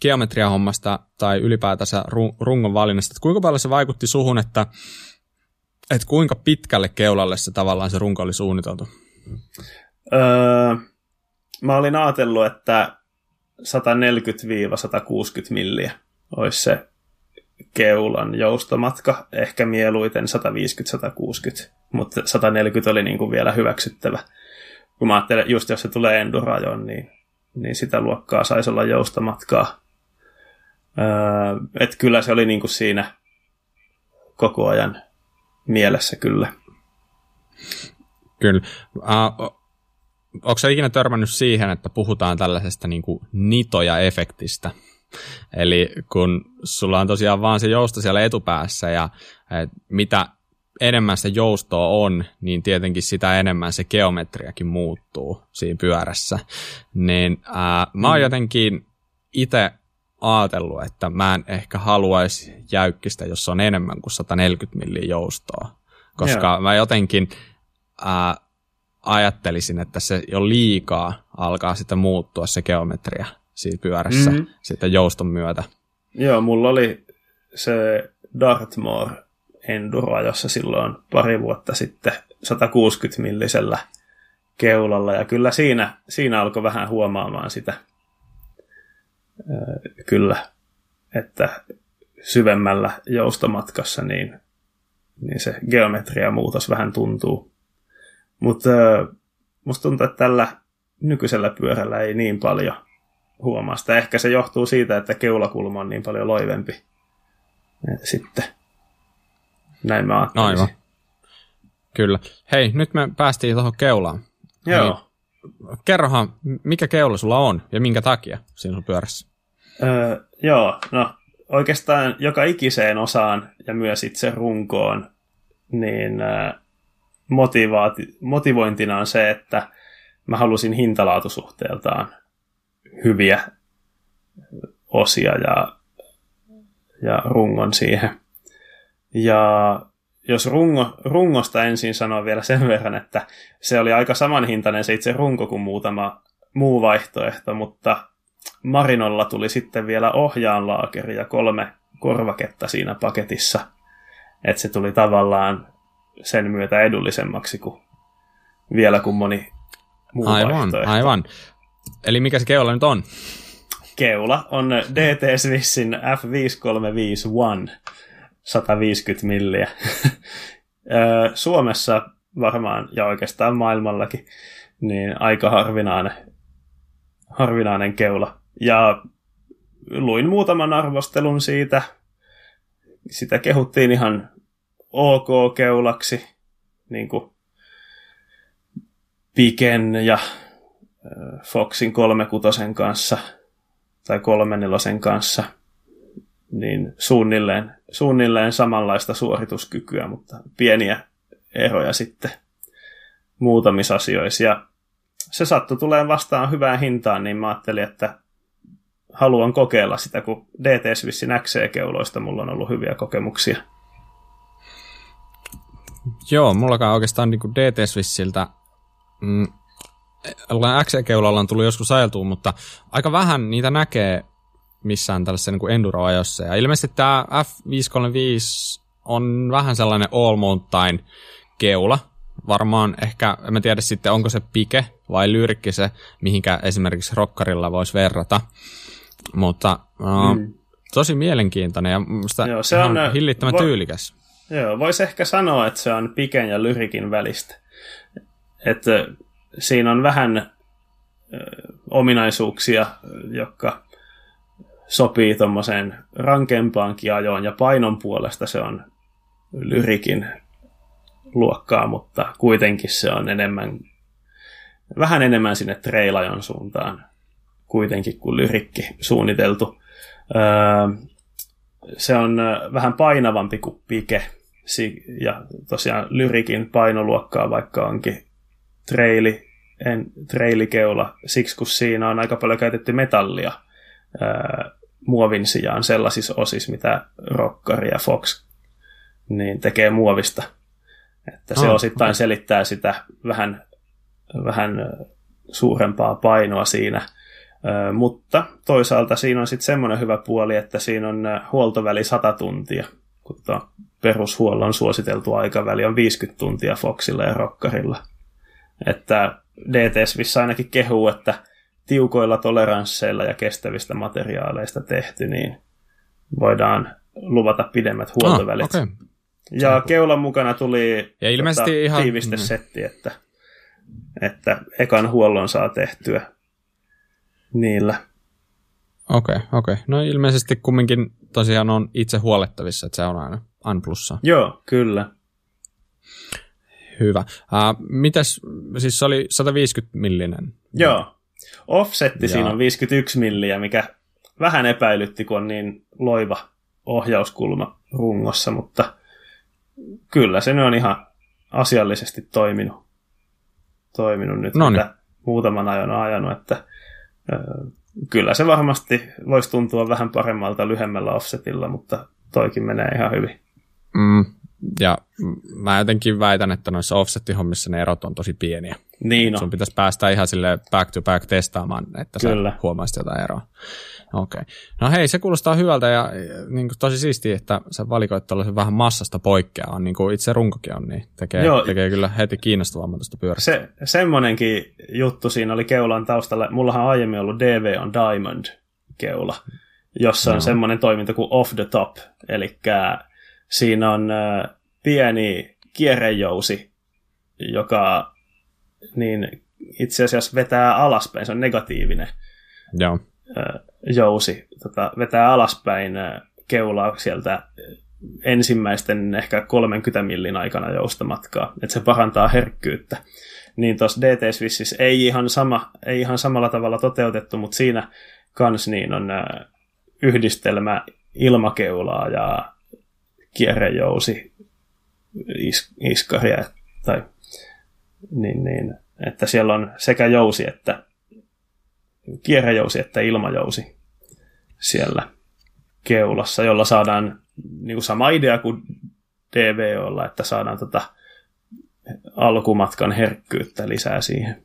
geometriahommasta tai ylipäätänsä rungon valinnasta, että kuinka paljon se vaikutti suhun, että, että kuinka pitkälle keulalle se tavallaan se runko oli suunniteltu? Öö, mä olin ajatellut, että 140-160 milliä olisi se keulan joustomatka, ehkä mieluiten 150-160, mutta 140 oli niin kuin vielä hyväksyttävä. Kun mä ajattelen, just jos se tulee endurajoon, niin, niin sitä luokkaa saisi olla joustomatkaa. Öö, että kyllä se oli niin kuin siinä koko ajan mielessä kyllä. Kyllä. Uh, onko ikinä törmännyt siihen, että puhutaan tällaisesta niin kuin nitoja-efektistä? Eli kun sulla on tosiaan vaan se jousto siellä etupäässä ja et mitä enemmän se joustoa on, niin tietenkin sitä enemmän se geometriakin muuttuu siinä pyörässä. Niin ää, mä oon mm. jotenkin itse ajatellut, että mä en ehkä haluaisi jäykkistä, jos on enemmän kuin 140 milliä joustoa. Koska Joo. mä jotenkin ää, ajattelisin, että se jo liikaa alkaa sitten muuttua se geometria siitä pyörässä mm-hmm. sitten jouston myötä. Joo, mulla oli se Dartmoor Enduro, jossa silloin pari vuotta sitten 160 millisellä keulalla, ja kyllä siinä, siinä alkoi vähän huomaamaan sitä kyllä, että syvemmällä joustomatkassa niin, niin se geometria muutos vähän tuntuu. Mutta musta tuntuu, että tällä nykyisellä pyörällä ei niin paljon huomaa sitä. Ehkä se johtuu siitä, että keulakulma on niin paljon loivempi. Sitten näin mä ajattelisin. Aivan. Kyllä. Hei, nyt me päästiin tuohon keulaan. Joo. Hei, kerrohan, mikä keula sulla on ja minkä takia siinä on pyörässä? Öö, joo, no oikeastaan joka ikiseen osaan ja myös itse runkoon, niin motivaati, motivointina on se, että mä halusin hintalaatusuhteeltaan hyviä osia ja, ja rungon siihen. Ja jos rungo, rungosta ensin sanoo vielä sen verran, että se oli aika samanhintainen se itse runko kuin muutama muu vaihtoehto, mutta Marinolla tuli sitten vielä ohjaanlaakeri ja kolme korvaketta siinä paketissa. Että se tuli tavallaan sen myötä edullisemmaksi kuin vielä kuin moni muu aivan, vaihtoehto. Aivan, Eli mikä se keula nyt on? Keula on DT Swissin F5351 150 milliä. Suomessa varmaan ja oikeastaan maailmallakin niin aika harvinainen, harvinainen keula. Ja luin muutaman arvostelun siitä. Sitä kehuttiin ihan ok-keulaksi, niin kuin Piken ja Foxin 36 kanssa tai 34 kanssa niin suunnilleen, suunnilleen samanlaista suorituskykyä, mutta pieniä eroja sitten muutamissa asioissa. Ja se sattui tulee vastaan hyvään hintaan, niin mä ajattelin, että haluan kokeilla sitä, kun DT Swissin XC-keuloista mulla on ollut hyviä kokemuksia. Joo, mullakaan oikeastaan niin DT Swissiltä mm, XC-keulalla on tullut joskus ajeltua, mutta aika vähän niitä näkee missään tällaisessa niin enduro-ajossa. Ja ilmeisesti tämä F535 on vähän sellainen all mountain keula. Varmaan ehkä, en tiedä sitten, onko se pike vai lyrikki se, mihinkä esimerkiksi rokkarilla voisi verrata. Mutta uh, mm. tosi mielenkiintoinen ja Joo, se on hillittömän vo- tyylikäs. Joo, voisi ehkä sanoa, että se on piken ja lyrikin välistä. Että siinä on vähän ominaisuuksia, jotka sopii tuommoiseen rankempaankin ajoon, ja painon puolesta se on lyrikin luokkaa, mutta kuitenkin se on enemmän, vähän enemmän sinne trailajon suuntaan kuitenkin kuin lyrikki suunniteltu. Öö, se on vähän painavampi kuin pike, ja tosiaan lyrikin painoluokkaa, vaikka onkin treili, en, treilikeula, siksi kun siinä on aika paljon käytetty metallia ää, muovin sijaan sellaisissa osissa, mitä Rockari ja Fox niin tekee muovista. Että se oh, osittain okay. selittää sitä vähän, vähän suurempaa painoa siinä. Ö, mutta toisaalta siinä on sitten semmoinen hyvä puoli, että siinä on huoltoväli 100 tuntia, kun perushuollon suositeltu aikaväli on 50 tuntia Foxilla ja Rockarilla. Että DTSvissä ainakin kehuu, että tiukoilla toleransseilla ja kestävistä materiaaleista tehty, niin voidaan luvata pidemmät huoltovälit. Ah, okay. Ja keulan mukana tuli ja ilmeisesti tota, ihan... tiivistesetti, että, että ekan huollon saa tehtyä niillä. Okei, okay, okei. Okay. No ilmeisesti kumminkin tosiaan on itse huolettavissa, että se on aina An plussa. Joo, kyllä. Hyvä. Uh, mitäs, siis se oli 150 millinen? Joo. Offsetti ja... siinä on 51 milliä, mikä vähän epäilytti, kun on niin loiva ohjauskulma rungossa, mutta kyllä se on ihan asiallisesti toiminut, toiminut nyt, Noniin. mitä muutaman ajan ajanut, että kyllä se varmasti voisi tuntua vähän paremmalta lyhemmällä offsetilla, mutta toikin menee ihan hyvin. Mm, ja mä jotenkin väitän, että noissa offset-hommissa ne erot on tosi pieniä. Niin Sun pitäisi päästä ihan sille back to back testaamaan, että Kyllä. sä huomaisit jotain eroa. Okei. Okay. No hei, se kuulostaa hyvältä ja niin kuin tosi siistiä, että sä valikoit tällaisen vähän massasta poikkeavan, niin kuin itse runkokin on, niin tekee, Joo, tekee kyllä heti kiinnostavamman tuosta pyörästä. Se, semmonenkin juttu siinä oli keulan taustalla. Mullahan on aiemmin ollut DV on Diamond keula, jossa on no. semmoinen toiminta kuin off the top, eli siinä on äh, pieni kierrejousi, joka niin itse asiassa vetää alaspäin, se on negatiivinen Joo. Äh, jousi, tota, vetää alaspäin äh, keulaa sieltä ensimmäisten ehkä 30 millin aikana joustamatkaa, että se parantaa herkkyyttä. Niin tuossa DT Swississä ei ihan, sama, ei ihan samalla tavalla toteutettu, mutta siinä kans niin on yhdistelmä ilmakeulaa ja kierrejousi is, iskaria, tai, niin, niin, että siellä on sekä jousi että kierrejousi että ilmajousi siellä keulassa, jolla saadaan niin kuin sama idea kuin DVOlla, että saadaan tota alkumatkan herkkyyttä lisää siihen.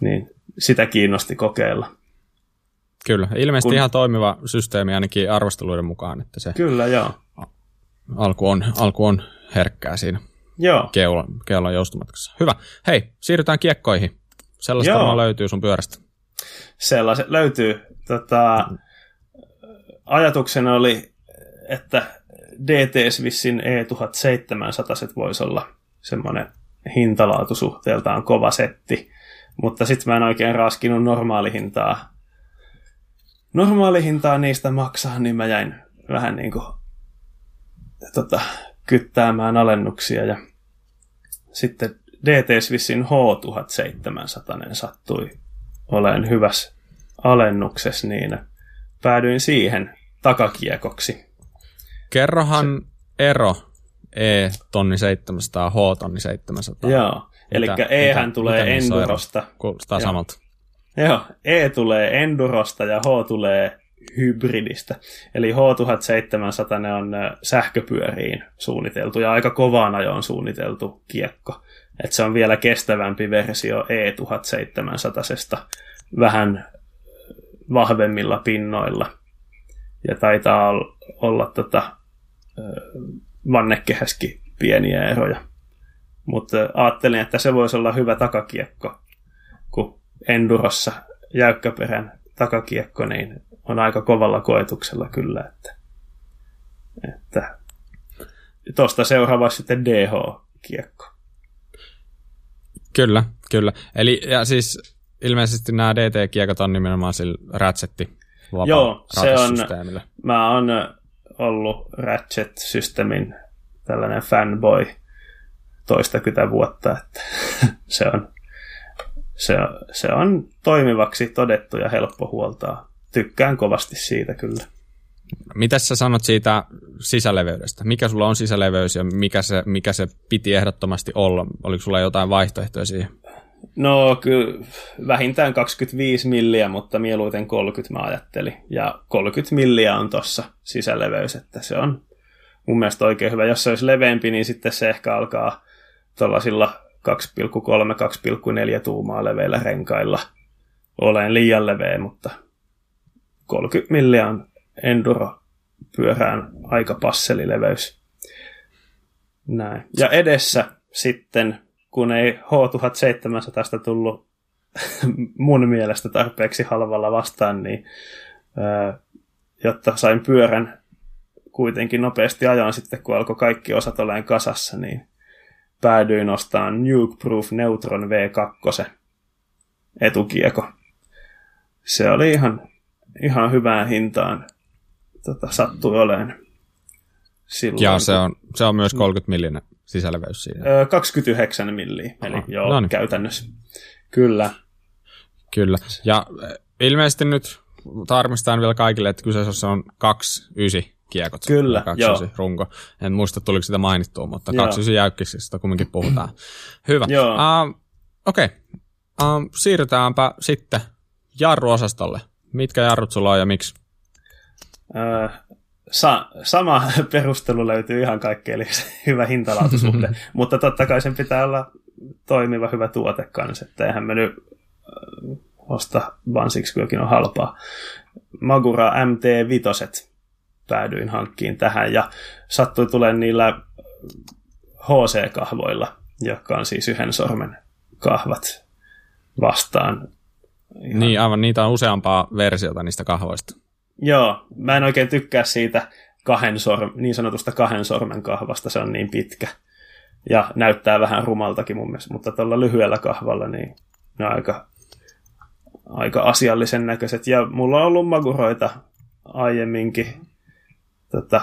Niin sitä kiinnosti kokeilla. Kyllä, ilmeisesti kun... ihan toimiva systeemi ainakin arvosteluiden mukaan, että se Kyllä, joo alku on, alku on herkkää siinä Joo. Keulan, keulan joustomatkassa. Hyvä. Hei, siirrytään kiekkoihin. Sellaista Joo. löytyy sun pyörästä. Sellaiset löytyy. Tota, ajatuksena oli, että DT Swissin E1700 voisi olla semmoinen hintalaatusuhteeltaan kova setti, mutta sitten mä en oikein raskinut normaalihintaa. Normaalihintaa niistä maksaa, niin mä jäin vähän niin kuin tota, kyttäämään alennuksia ja sitten DT Swissin H1700 sattui olen hyvässä alennuksessa, niin päädyin siihen takakiekoksi. Kerrohan Se... ero E tonni 700, H tonni 700. Joo, eli E hän tulee Endurosta. Kuulostaa samalta. Joo, E tulee Endurosta ja H tulee hybridistä. Eli H1700 ne on sähköpyöriin suunniteltu ja aika kovaan ajoon suunniteltu kiekko. Et se on vielä kestävämpi versio E1700, vähän vahvemmilla pinnoilla. Ja taitaa olla tota, vannekehäskin pieniä eroja. Mutta ajattelin, että se voisi olla hyvä takakiekko, kun Endurossa jäykkäperän takakiekko niin on aika kovalla koetuksella kyllä, että, että tuosta seuraava sitten DH-kiekko. Kyllä, kyllä. Eli ja siis ilmeisesti nämä DT-kiekot on nimenomaan sillä Ratchetti Joo, se on, mä oon ollut Ratchet-systeemin tällainen fanboy toistakymmentä vuotta, että se on, se, se on toimivaksi todettu ja helppo huoltaa. Tykkään kovasti siitä kyllä. Mitä sä sanot siitä sisäleveydestä? Mikä sulla on sisäleveys ja mikä se, mikä se piti ehdottomasti olla? Oliko sulla jotain vaihtoehtoja siihen? No kyllä vähintään 25 milliä, mutta mieluiten 30 mä ajattelin. Ja 30 milliä on tuossa sisäleveys, että se on mun mielestä oikein hyvä. Jos se olisi leveämpi, niin sitten se ehkä alkaa tuollaisilla 2,3-2,4 tuumaa leveillä renkailla olen liian leveä, mutta 30 milliä on enduro pyörään aika passelileveys. Näin. Ja edessä sitten kun ei H1700 tullut mun mielestä tarpeeksi halvalla vastaan, niin jotta sain pyörän kuitenkin nopeasti ajan sitten, kun alkoi kaikki osat olemaan kasassa, niin päädyin ostamaan Nuke Proof Neutron V2 etukieko. Se oli ihan, ihan hyvään hintaan tota, sattui olemaan. Silloin, ja se on, se on myös 30 millinen sisäleveys siinä? Öö, 29 milliä, eli Aha, joo, no niin. käytännössä. Kyllä. Kyllä. Ja ilmeisesti nyt tarmistetaan vielä kaikille, että kyseessä on kaksi ysi kiekot. Kyllä, kaksi joo. Ysi runko. En muista, tuliko sitä mainittua, mutta joo. kaksi ysi jäykkisestä kumminkin puhutaan. Hyvä. Joo. Uh, Okei. Okay. Uh, siirrytäänpä sitten jarruosastolle. Mitkä jarrut sulla on ja miksi? Uh, sa- sama perustelu löytyy ihan kaikkeen, eli hyvä hintalaatusuhde. Mutta totta kai sen pitää olla toimiva hyvä tuote kanssa, että eihän me nyt äh, osta vaan siksi, kun on halpaa. Magura MT5 päädyin hankkiin tähän ja sattui tulemaan niillä HC-kahvoilla, jotka on siis yhden sormen kahvat vastaan. Ihan... Niin, aivan niitä on useampaa versiota niistä kahvoista. Joo, mä en oikein tykkää siitä kahden sorm, niin sanotusta kahden sormen kahvasta, se on niin pitkä. Ja näyttää vähän rumaltakin mun mielestä, mutta tuolla lyhyellä kahvalla niin ne on aika, aika asiallisen näköiset. Ja mulla on ollut maguroita aiemminkin. Tota,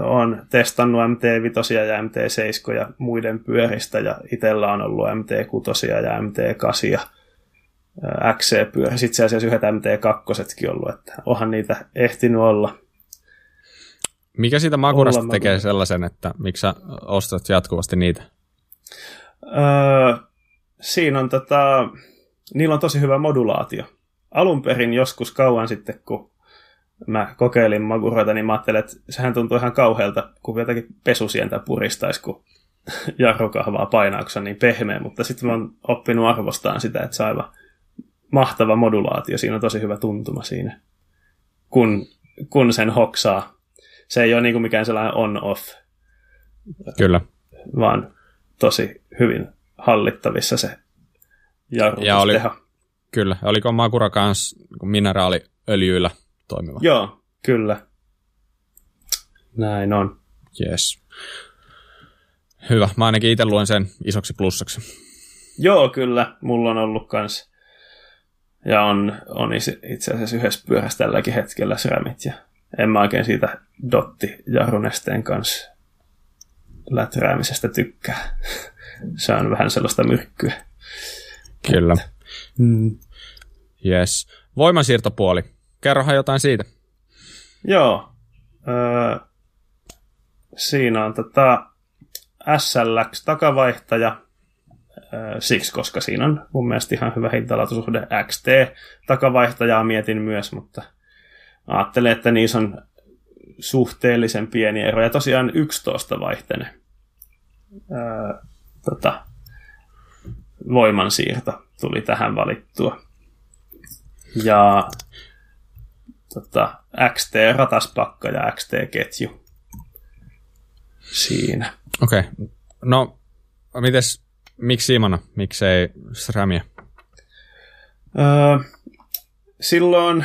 on testannut MT5 ja MT7 ja muiden pyöristä ja itsellä on ollut MT6 ja MT8 XC-pyörä. Sitten se asiassa yhdet MT2 ollut, että onhan niitä ehtinyt olla. Mikä siitä Makurasta olla tekee sellaisen, että miksi sä ostat jatkuvasti niitä? Öö, siinä on tota, niillä on tosi hyvä modulaatio. Alun perin joskus kauan sitten, kun mä kokeilin maguroita, niin mä ajattelin, että sehän tuntuu ihan kauhealta, kun jotakin pesusientä puristaisi, kun jarrukahvaa painauksa niin pehmeä, mutta sitten mä oon oppinut arvostaan sitä, että se on aivan mahtava modulaatio. Siinä on tosi hyvä tuntuma siinä, kun, kun sen hoksaa. Se ei ole niin kuin mikään sellainen on-off. Kyllä. Vaan tosi hyvin hallittavissa se ja oli, Kyllä. Oliko Makura kanssa mineraaliöljyillä toimiva? Joo, kyllä. Näin on. Yes. Hyvä. Mä ainakin itse luen sen isoksi plussaksi. Joo, kyllä. Mulla on ollut kans ja on, on itse asiassa yhdessä pyörässä tälläkin hetkellä SRAMit. Ja en mä oikein siitä dotti jarrunesteen kanssa läträämisestä tykkää. Se on vähän sellaista myrkkyä. Kyllä. Mm. Yes. Voimansiirtopuoli. Kerrohan jotain siitä. Joo. Öö, siinä on tota SLX takavaihtaja, siksi, koska siinä on mun mielestä ihan hyvä hintalaatuisuhde XT. Takavaihtajaa mietin myös, mutta ajattelin, että niissä on suhteellisen pieni ero. Ja tosiaan 11 vaihteinen ää, tota, voimansiirto tuli tähän valittua. Ja tota, XT-rataspakka ja XT-ketju siinä. Okei. Okay. No, mites, miksi Simona, miksei SRAMia? Öö, silloin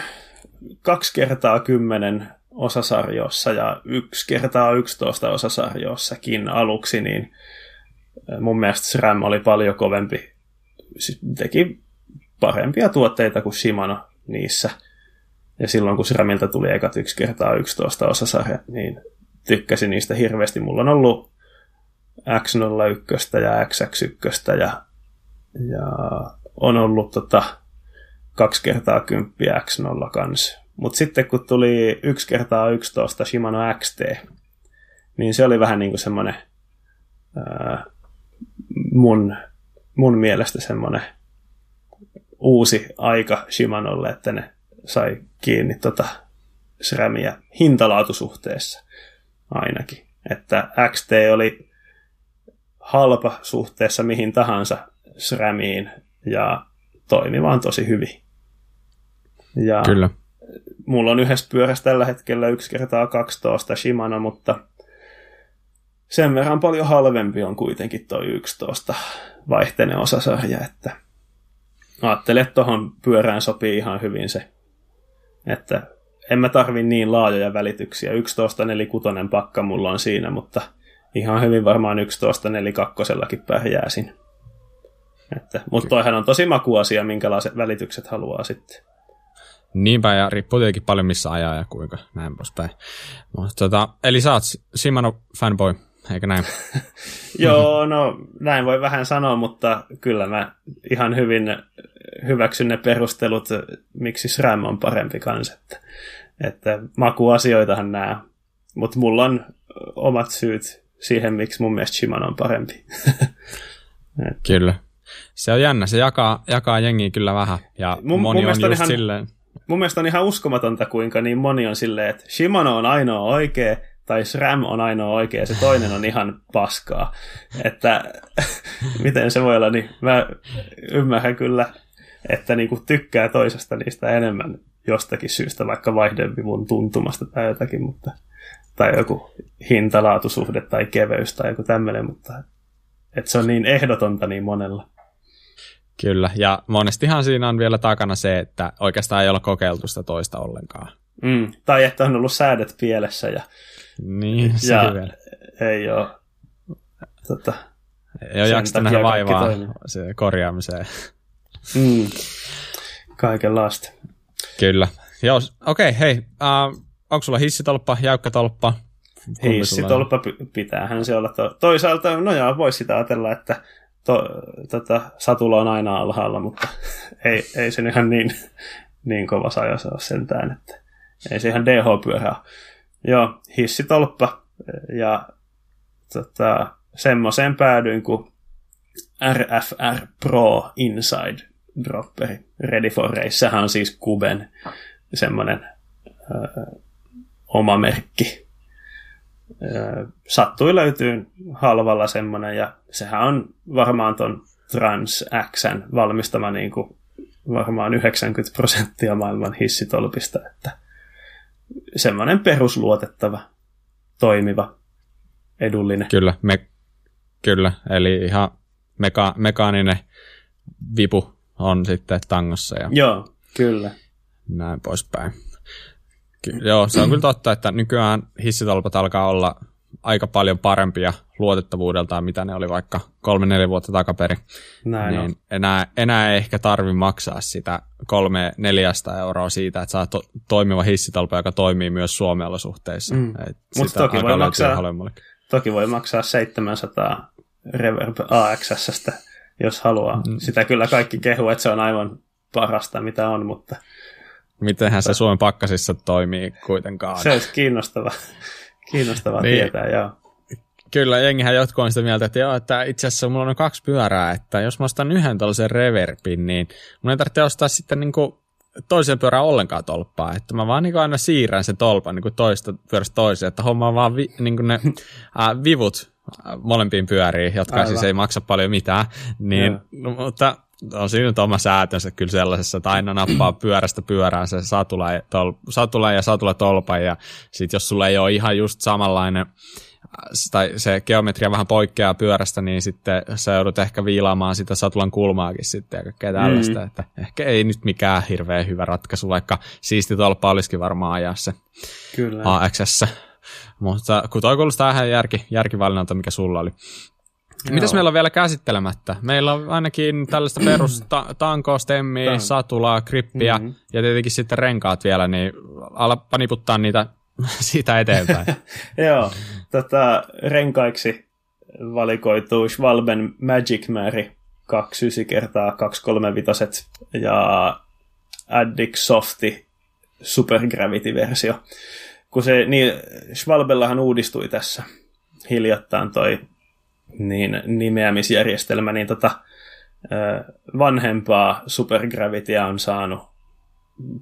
kaksi kertaa kymmenen osasarjoissa ja yksi kertaa yksitoista osasarjoissakin aluksi, niin mun mielestä SRAM oli paljon kovempi. Teki parempia tuotteita kuin Shimano niissä. Ja silloin kun SRAMilta tuli ekat yksi kertaa 11 osasarja, niin tykkäsin niistä hirveästi. Mulla on ollut X01 ja XX1 ja, ja on ollut tota, kaksi kertaa 10 X0 kans. Mutta sitten kun tuli yksi kertaa 11 Shimano XT, niin se oli vähän niin kuin semmoinen mun, mun mielestä semmoinen uusi aika Shimanolle, että ne sai kiinni tota SRAMia hintalaatusuhteessa ainakin. Että XT oli halpa suhteessa mihin tahansa SRAMiin ja toimi vaan tosi hyvin. Ja Kyllä. Mulla on yhdessä pyörässä tällä hetkellä yksi kertaa 12 Shimano, mutta sen verran paljon halvempi on kuitenkin toi 11 vaihteinen osasarja, että ajattelin, että tuohon pyörään sopii ihan hyvin se, että en mä tarvi niin laajoja välityksiä. 11 kutonen pakka mulla on siinä, mutta ihan hyvin varmaan 11 kakkosellakin pärjääsin. Että, mutta toihan on tosi makuasia, minkälaiset välitykset haluaa sitten. Niinpä, ja riippuu tietenkin paljon missä ajaa ja kuinka, näin poispäin. Mutta, tota, eli sä oot Shimano fanboy, eikö näin? Joo, no näin voi vähän sanoa, mutta kyllä mä ihan hyvin hyväksyn ne perustelut, miksi SRAM on parempi kanssa. Että, että makuasioitahan nämä, mutta mulla on omat syyt siihen, miksi mun mielestä Shimano on parempi. kyllä. Se on jännä, se jakaa, jakaa jengiä kyllä vähän, ja mun, moni mun on just ihan, silleen... Mun mielestä on ihan uskomatonta, kuinka niin moni on silleen, että Shimano on ainoa oikea, tai SRAM on ainoa oikea, se toinen on ihan paskaa. Että miten se voi olla, niin mä ymmärrän kyllä, että niinku tykkää toisesta niistä enemmän jostakin syystä, vaikka vaihdevivun tuntumasta tai jotakin, mutta, tai joku hintalaatusuhde tai keveys tai joku tämmöinen, mutta että se on niin ehdotonta niin monella. Kyllä, ja monestihan siinä on vielä takana se, että oikeastaan ei ole kokeiltu sitä toista ollenkaan. Mm, tai että on ollut säädöt pielessä ja, niin, ja vielä. ei ole, tota, ei ole jaksanut nähdä vaivaa se korjaamiseen. Mm, kaikenlaista. Kyllä. Joo, okei, okay, hei. Uh, onko sulla hissitolppa, jäykkätolppa? Hissitolppa pitäähän se olla. To- toisaalta, no joo, voisi sitä ajatella, että to, tota, satula on aina alhaalla, mutta ei, ei se ihan niin, niin kova saja se ole sentään, että ei se ihan DH-pyörä Joo, hissitolppa ja tota, semmoiseen päädyin kuin RFR Pro Inside Dropperi. Ready for Race, sehän on siis Kuben semmoinen oma merkki sattui löytyy halvalla semmoinen, ja sehän on varmaan ton Trans Xn valmistama niin kuin varmaan 90 prosenttia maailman hissitolpista, että semmoinen perusluotettava, toimiva, edullinen. Kyllä, me, kyllä eli ihan meka, mekaaninen vipu on sitten tangossa. Ja Joo, kyllä. Näin poispäin. Ky- joo, se on kyllä totta, että nykyään hissitolpat alkaa olla aika paljon parempia luotettavuudeltaan, mitä ne oli vaikka kolme-neljä vuotta takaperi. Näin niin on. enää, enää ei ehkä tarvi maksaa sitä kolme neljästä euroa siitä, että saa to- toimiva hissitolpa, joka toimii myös Suomen olosuhteissa. Mm. Mutta toki voi, maksaa, toki voi maksaa 700 Reverb AXS, jos haluaa. Mm. Sitä kyllä kaikki kehu, että se on aivan parasta, mitä on, mutta Mitenhän se Suomen pakkasissa toimii kuitenkaan. Se olisi kiinnostava, kiinnostava niin, tietää, joo. Kyllä, jengihän jotkut on sitä mieltä, että, joo, että itse asiassa mulla on kaksi pyörää, että jos mä ostan yhden tällaisen reverpin, niin mun ei tarvitse ostaa sitten niin kuin toiseen pyörään ollenkaan tolppaa, että mä vaan niin aina siirrän sen tolpan niin toista pyörästä toiseen, että homma vaan vi, niin ne ää, vivut molempiin pyöriin, jotka Aivan. siis ei maksa paljon mitään, niin, no, mutta on siinä nyt oma säätönsä kyllä sellaisessa, että aina nappaa pyörästä pyörään se satula, tol, satula ja satula tolpa, ja sitten jos sulla ei ole ihan just samanlainen, tai se geometria vähän poikkeaa pyörästä, niin sitten sä joudut ehkä viilaamaan sitä satulan kulmaakin sitten ja kaikkea tällaista, mm. että ehkä ei nyt mikään hirveän hyvä ratkaisu, vaikka siisti tolppa olisikin varmaan ajaa se Kyllä. AXS. Mutta kun toi kuulostaa ihan järki, järkivalinnalta, mikä sulla oli. Joo. Mitäs meillä on vielä käsittelemättä? Meillä on ainakin tällaista perus ta- tankoa, stemmiä, satulaa, grippiä mm-hmm. ja tietenkin sitten renkaat vielä, niin ala paniputtaa niitä siitä eteenpäin. Joo, tota, renkaiksi valikoituu Schwalben Magic Mary 29 kertaa 235 ja Addict Softi Supergravity-versio. Kun se, niin Schwalbellahan uudistui tässä hiljattain toi niin nimeämisjärjestelmä, niin tota, vanhempaa Supergravityä on saanut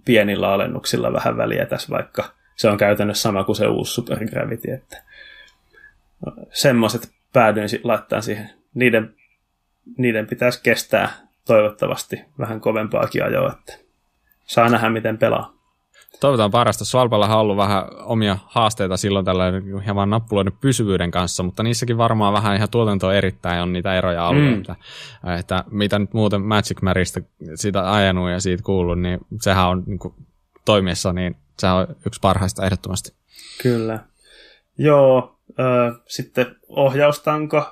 pienillä alennuksilla vähän väliä tässä, vaikka se on käytännössä sama kuin se uusi Supergravity, että semmoiset päädyin laittaa siihen. Niiden, niiden pitäisi kestää toivottavasti vähän kovempaakin ajoa, että saa nähdä miten pelaa. Toivotaan parasta. Svalballa on ollut vähän omia haasteita silloin tällainen hieman nappuloiden pysyvyyden kanssa, mutta niissäkin varmaan vähän ihan tuotantoa erittäin on niitä eroja ollut. Mm. Että, että, mitä nyt muuten Magic Marista siitä ajanut ja siitä kuullut, niin sehän on niin kuin, toimiessa, niin sehän on yksi parhaista ehdottomasti. Kyllä. Joo, äh, sitten ohjaustanko äh,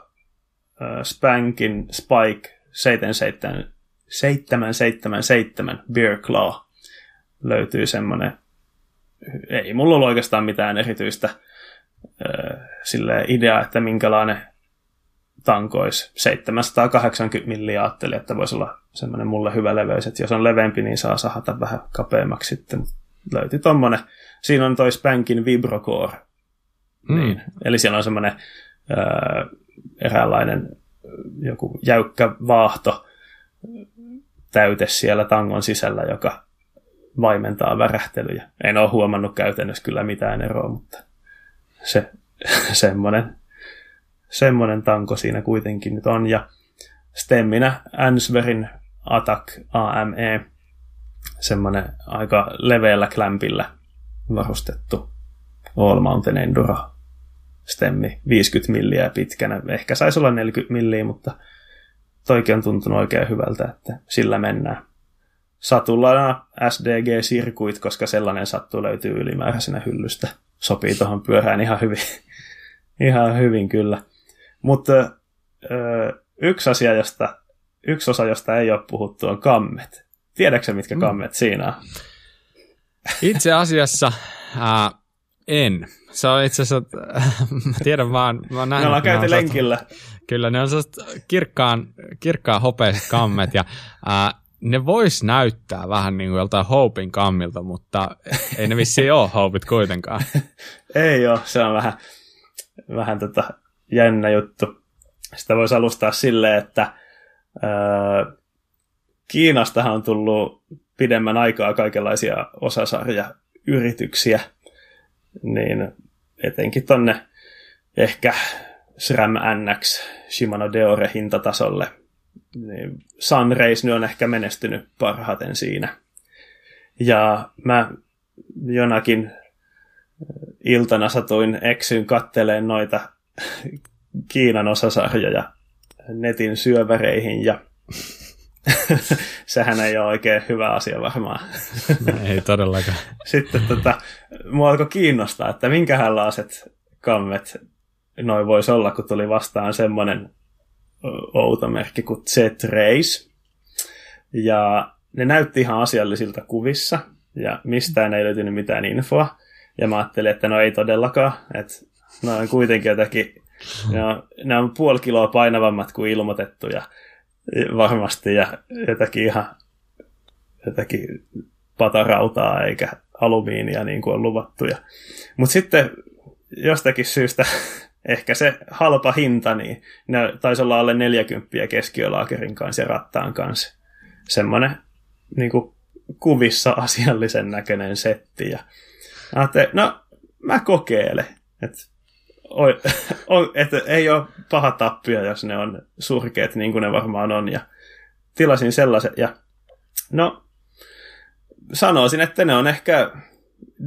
Spankin Spike 777, 777 Beer Claw löytyy semmoinen, ei mulla ollut oikeastaan mitään erityistä sille idea, että minkälainen tankois 780 milliä ajattelin, että voisi olla semmoinen mulle hyvä leveys, että jos on leveämpi, niin saa sahata vähän kapeammaksi sitten. Löytyi tommonen. Siinä on toi Spankin Vibrocore. Mm. Niin. Eli siellä on semmoinen eräänlainen joku jäykkä vaahto täyte siellä tangon sisällä, joka vaimentaa värähtelyjä. En ole huomannut käytännössä kyllä mitään eroa, mutta se semmoinen, semmoinen tanko siinä kuitenkin nyt on. Ja stemminä Ansverin Attack AME, semmoinen aika leveällä klämpillä varustettu All Mountain Enduro stemmi 50 milliä pitkänä. Ehkä saisi olla 40 milliä, mutta toikin on tuntunut oikein hyvältä, että sillä mennään satulana SDG-sirkuit, koska sellainen sattu löytyy ylimääräisenä hyllystä. Sopii tuohon pyörään ihan hyvin. ihan hyvin kyllä. Mutta yksi asia, josta, yksi osa, josta ei ole puhuttu, on kammet. Tiedätkö mitkä mm. kammet mm. siinä on? Itse asiassa äh, en. Se on itse asiassa, mä tiedän vaan, mä oon nähnyt, ne ollaan käyty lenkillä. Kyllä, ne on kirkkaan, kirkkaan hopeiset kammet ja äh, ne vois näyttää vähän niin kuin joltain Hopein kammilta, mutta ei ne vissiin ole Hopeit kuitenkaan. ei ole, se on vähän, vähän tota jännä juttu. Sitä voisi alustaa silleen, että ää, Kiinastahan on tullut pidemmän aikaa kaikenlaisia osasarjayrityksiä, niin etenkin tonne ehkä SRAM NX Shimano Deore hintatasolle – niin Sunrays on ehkä menestynyt parhaiten siinä. Ja mä jonakin iltana satuin eksyn katteleen noita Kiinan osasarjoja netin syöväreihin ja sehän ei ole oikein hyvä asia varmaan. ei todellakaan. Sitten tota, mua alkoi kiinnostaa, että minkähänlaiset kammet noin voisi olla, kun tuli vastaan semmoinen outo merkki kuin Z-Race. Ja ne näytti ihan asiallisilta kuvissa, ja mistään ei löytynyt mitään infoa. Ja mä ajattelin, että no ei todellakaan, että ne on kuitenkin jotakin, ne on, ne on puoli kiloa painavammat kuin ilmoitettu, ja varmasti, ja jotakin ihan jotakin patarautaa eikä alumiinia niin kuin on luvattu. Mutta sitten jostakin syystä ehkä se halpa hinta, niin ne taisi olla alle 40 keskiölaakerin kanssa ja rattaan kanssa. Semmoinen niin kuin kuvissa asiallisen näköinen setti. Ja ajattelin, no mä kokeilen. Että et, ei ole paha tappia, jos ne on surkeet, niin kuin ne varmaan on. Ja tilasin sellaisen. Ja no, sanoisin, että ne on ehkä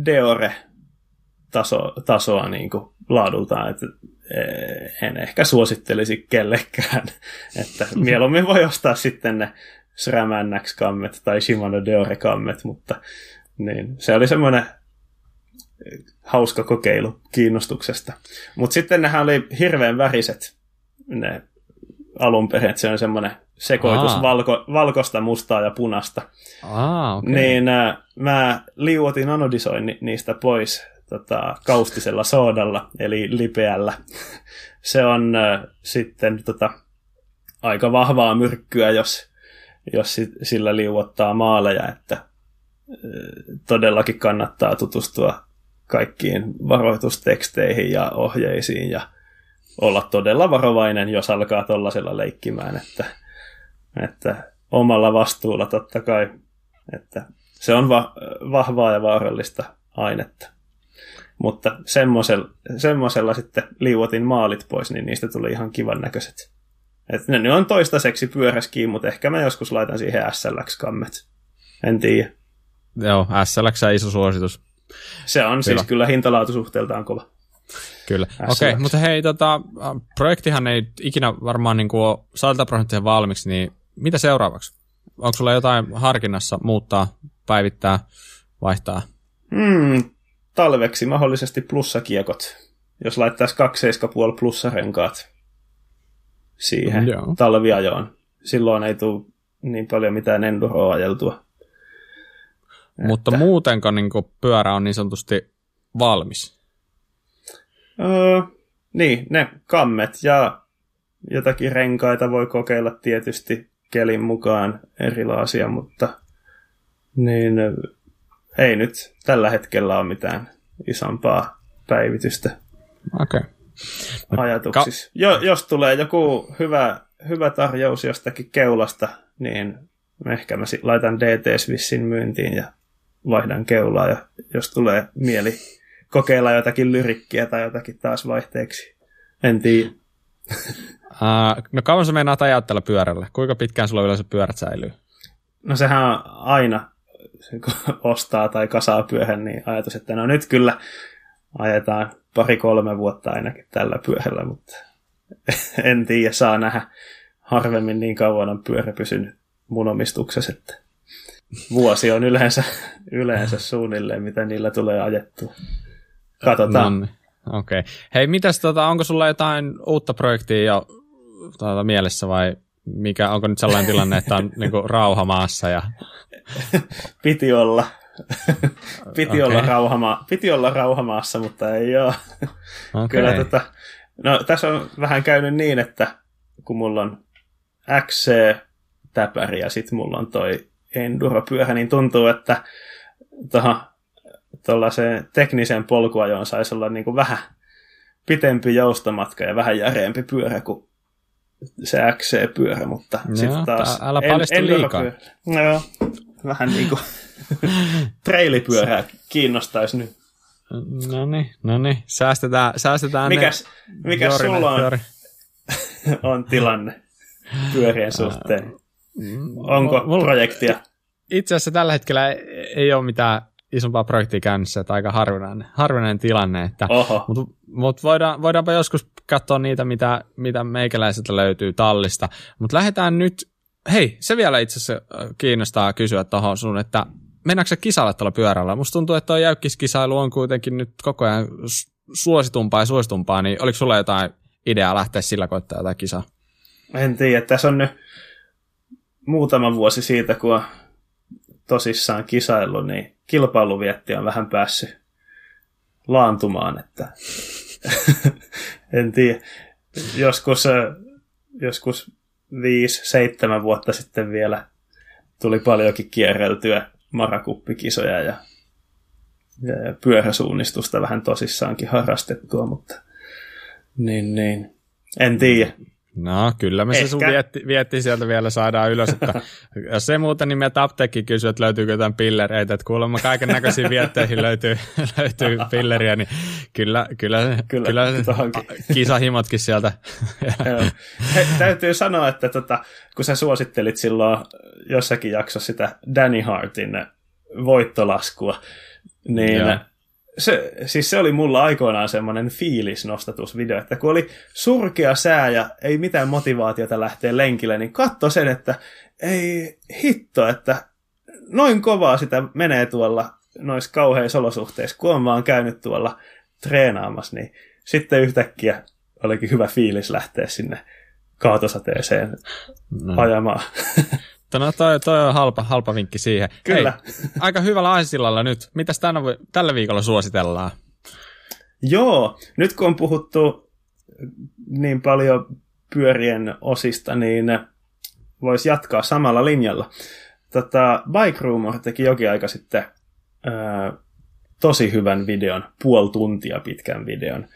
Deore taso, tasoa niin kuin laadultaan, että eh, en ehkä suosittelisi kellekään, että mieluummin voi ostaa sitten ne SRAM NX-kammet tai Shimano Deore-kammet, mutta niin, se oli semmoinen hauska kokeilu kiinnostuksesta. Mutta sitten nehän oli hirveän väriset ne alun perin, että se on semmoinen sekoitus valko, valkosta, mustaa ja punasta. Aa, okay. Niin äh, mä liuotin anodisoin ni- niistä pois tota, kaustisella soodalla, eli lipeällä. se on äh, sitten tota, aika vahvaa myrkkyä, jos, jos sillä liuottaa maaleja, että äh, todellakin kannattaa tutustua kaikkiin varoitusteksteihin ja ohjeisiin ja olla todella varovainen, jos alkaa tuollaisella leikkimään, että, että omalla vastuulla totta kai, että se on va- vahvaa ja vaarallista ainetta. Mutta semmoisella, semmoisella sitten liuotin maalit pois, niin niistä tuli ihan kivan näköiset. Et ne, ne on toistaiseksi pyöräskiin, mutta ehkä mä joskus laitan siihen SLX-kammet. En tiedä. Joo, SLX on iso suositus. Se on kyllä. siis kyllä hintalaatusuhteeltaan kova. Kyllä. Okei, okay, mutta hei, tota, projektihan ei ikinä varmaan niin kuin ole 100 prosenttia valmiiksi, niin mitä seuraavaksi? Onko sulla jotain harkinnassa muuttaa, päivittää, vaihtaa? Hmm, talveksi mahdollisesti plussakiekot. Jos laittaisi 2,5 plussarenkaat siihen Joo. talviajoon. Silloin ei tule niin paljon mitään enduroa ajeltua. Mutta että... muutenko niin pyörä on niin sanotusti valmis? Öö, niin, ne kammet ja jotakin renkaita voi kokeilla tietysti kelin mukaan erilaisia, mutta niin ei nyt tällä hetkellä ole mitään isompaa päivitystä okay. no, ajatuksissa. Ka- jo, jos tulee joku hyvä, hyvä tarjous jostakin keulasta, niin ehkä mä laitan DT-Swissin myyntiin ja vaihdan keulaa, ja jos tulee mieli kokeilla jotakin lyrikkiä tai jotakin taas vaihteeksi. En tiedä. Uh, no kauan sä meinaat ajaa pyörällä? Kuinka pitkään sulla yleensä pyörät säilyy? No sehän on aina, ostaa tai kasaa pyöhän, niin ajatus, että no nyt kyllä ajetaan pari-kolme vuotta ainakin tällä pyörällä, mutta en tiedä, saa nähdä. Harvemmin niin kauan on pyörä pysynyt mun omistuksessa, että vuosi on yleensä, yleensä suunnilleen, mitä niillä tulee ajettua. Katsotaan. No, Okei. Okay. Hei, mitäs, tota, onko sulla jotain uutta projektia jo tuota, mielessä vai mikä, onko nyt sellainen tilanne, että on niin kuin, rauha maassa? Ja... Piti olla. Piti, okay. olla rauhama, piti olla rauhamaassa, mutta ei ole. Okay. Kyllä, tota, no, tässä on vähän käynyt niin, että kun mulla on XC-täpäri ja sitten mulla on toi enduro-pyörä, niin tuntuu, että tuollaiseen tekniseen polkuajoon saisi olla niin kuin vähän pitempi joustamatka ja vähän järeempi pyörä kuin se XC-pyörä, mutta no, sitten taas... Älä paljastu en, liikaa. No joo, vähän niin kuin treilipyörää kiinnostaisi nyt. No niin, no niin. Säästetään, säästetään mikäs, ne mikäs sulla on, on tilanne pyörien suhteen? Onko mulla, projektia? Itse asiassa tällä hetkellä ei ole mitään isompaa projektia käynnissä, että aika harvinainen, harvinainen tilanne. Että, mutta mut voidaan, voidaanpa joskus katsoa niitä, mitä, mitä meikäläiseltä löytyy tallista. Mutta lähdetään nyt, hei, se vielä itse asiassa kiinnostaa kysyä tuohon sun, että mennäänkö se kisalle tuolla pyörällä? Musta tuntuu, että tuo jäykkiskisailu on kuitenkin nyt koko ajan suositumpaa ja suositumpaa, niin oliko sulla jotain ideaa lähteä sillä koittaa jotain kisaa? En tiedä, tässä on nyt muutama vuosi siitä, kun on tosissaan kisailu, niin kilpailuvietti on vähän päässyt laantumaan, että en tiedä. Joskus, joskus viisi, seitsemän vuotta sitten vielä tuli paljonkin kierreltyä marakuppikisoja ja, ja pyöräsuunnistusta vähän tosissaankin harrastettua, mutta niin, niin. en tiedä. No kyllä me Ehkä. se sun vietti, vietti, sieltä vielä saadaan ylös, että jos se muuten, niin meiltä apteekki kysyy, että löytyykö jotain pillereitä, että kuulemma kaiken näköisiin vietteihin löytyy, löytyy pilleriä, niin kyllä, kyllä, kyllä, kyllä kisahimotkin sieltä. He, täytyy sanoa, että tota, kun sä suosittelit silloin jossakin jaksossa sitä Danny Hartin voittolaskua, niin Joo se, siis se oli mulla aikoinaan semmoinen fiilisnostatusvideo, että kun oli surkea sää ja ei mitään motivaatiota lähteä lenkille, niin katso sen, että ei hitto, että noin kovaa sitä menee tuolla noissa kauheissa olosuhteissa, kun on vaan käynyt tuolla treenaamassa, niin sitten yhtäkkiä olikin hyvä fiilis lähteä sinne kaatosateeseen no. ajamaan. No toi, toi on halpa, halpa vinkki siihen. Kyllä. Hei, aika hyvällä aisillalla nyt. Mitäs tänä, tällä viikolla suositellaan? Joo, nyt kun on puhuttu niin paljon pyörien osista, niin voisi jatkaa samalla linjalla. Tota, Bike Rumor teki jokin aika sitten ää, tosi hyvän videon, puoli tuntia pitkän videon,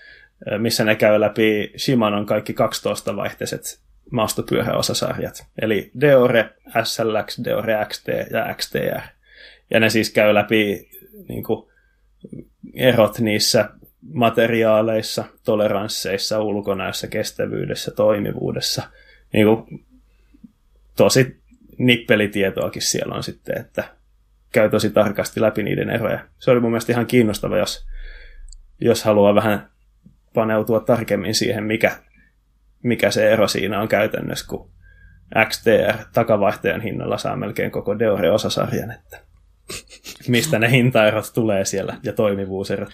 missä ne käy läpi Shimanon kaikki 12-vaihteiset maastopyöräosasarjat. Eli Deore, SLX, Deore XT ja XTR. Ja ne siis käy läpi niin kuin, erot niissä materiaaleissa, toleransseissa, ulkonäössä, kestävyydessä, toimivuudessa. Niin kuin, tosi nippelitietoakin siellä on sitten, että käy tosi tarkasti läpi niiden eroja. Se oli mun mielestä ihan kiinnostava, jos, jos haluaa vähän paneutua tarkemmin siihen, mikä mikä se ero siinä on käytännössä, kun XTR takavaihtajan hinnalla saa melkein koko Deore-osasarjan, että mistä ne hintaerot tulee siellä ja toimivuuserot.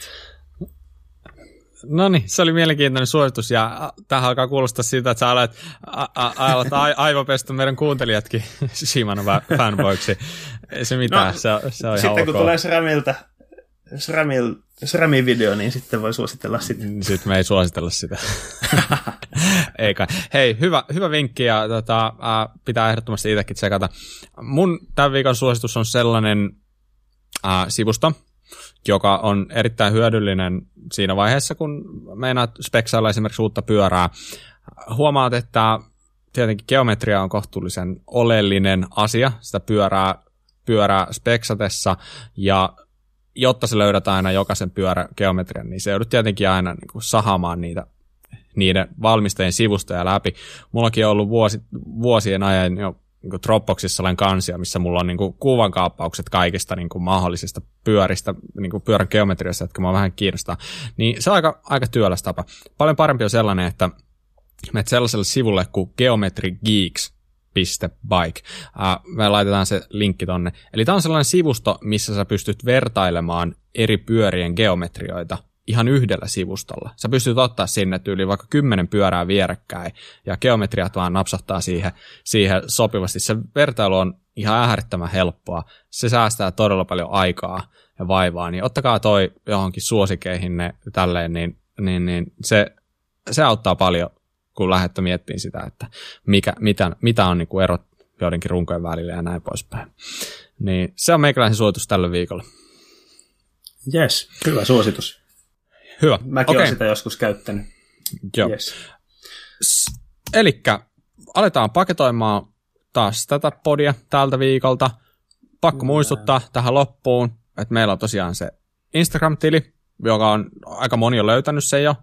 No niin, se oli mielenkiintoinen suositus ja tähän alkaa kuulostaa siitä, että sä alat, a, a, alat a, aivopestä meidän kuuntelijatkin Shimano fanboiksi. Ei se mitään, no, se, se on Sitten kun tulee SRAMilta, SRAMil, SRAMin video, niin sitten voi suositella sitä. Sitten me ei suositella sitä. Eikä. Hei, hyvä, hyvä vinkki ja tota, äh, pitää ehdottomasti itsekin tsekata. Mun tämän viikon suositus on sellainen äh, sivusto, joka on erittäin hyödyllinen siinä vaiheessa, kun meinaat speksailla esimerkiksi uutta pyörää. Huomaat, että tietenkin geometria on kohtuullisen oleellinen asia sitä pyörää, pyörää speksatessa, ja jotta se löydät aina jokaisen pyörä geometrian, niin se joudut tietenkin aina niin kuin sahamaan niitä niiden valmistajien sivustoja läpi. Mullakin on ollut vuosi, vuosien ajan jo niin Dropboxissa sellainen kansia, missä mulla on niin kuin kuvankaappaukset kaikista niin kuin mahdollisista pyöristä, niin kuin pyörän geometriasta, jotka mä vähän kiinnostaa. Niin se on aika, aika työläs tapa. Paljon parempi on sellainen, että menet sellaiselle sivulle kuin Geometry Geeks, bike. Uh, me laitetaan se linkki tonne. Eli tämä on sellainen sivusto, missä sä pystyt vertailemaan eri pyörien geometrioita ihan yhdellä sivustolla. Sä pystyt ottaa sinne yli vaikka kymmenen pyörää vierekkäin, ja geometriat vaan napsahtaa siihen, siihen sopivasti. Se vertailu on ihan äärettömän helppoa. Se säästää todella paljon aikaa ja vaivaa, niin ottakaa toi johonkin suosikeihin ne tälleen, niin, niin, niin se, se auttaa paljon, kun lähdette miettimään sitä, että mikä, mitä, mitä on niin kuin erot joidenkin runkojen välillä ja näin poispäin. Niin se on meikäläisen suositus tällä viikolla. Yes, hyvä suositus. Hyvä. Mäkin okay. olen sitä joskus käyttänyt. Joo. Yes. Eli aletaan paketoimaan taas tätä podia tältä viikolta. Pakko Kyllä. muistuttaa tähän loppuun, että meillä on tosiaan se Instagram-tili, joka on aika moni on löytänyt sen jo.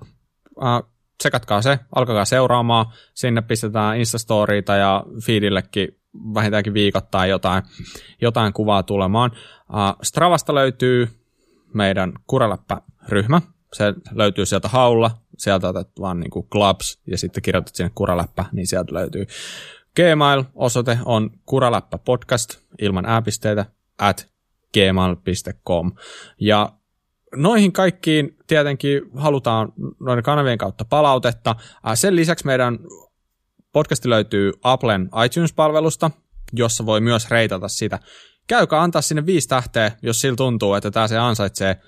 Uh, tsekatkaa se, alkakaa seuraamaan. Sinne pistetään Instastoriita ja feedillekin vähintäänkin viikoittain jotain, jotain kuvaa tulemaan. Stravasta löytyy meidän Kureläppä-ryhmä, se löytyy sieltä haulla, sieltä otat vaan niin kuin clubs ja sitten kirjoitat sinne kuraläppä, niin sieltä löytyy. Gmail-osoite on kuraläppä podcast ilman ääpisteitä at gmail.com. Ja noihin kaikkiin tietenkin halutaan noiden kanavien kautta palautetta. Sen lisäksi meidän podcasti löytyy Applen iTunes-palvelusta, jossa voi myös reitata sitä. Käykää antaa sinne viisi tähteä, jos sillä tuntuu, että tämä se ansaitsee.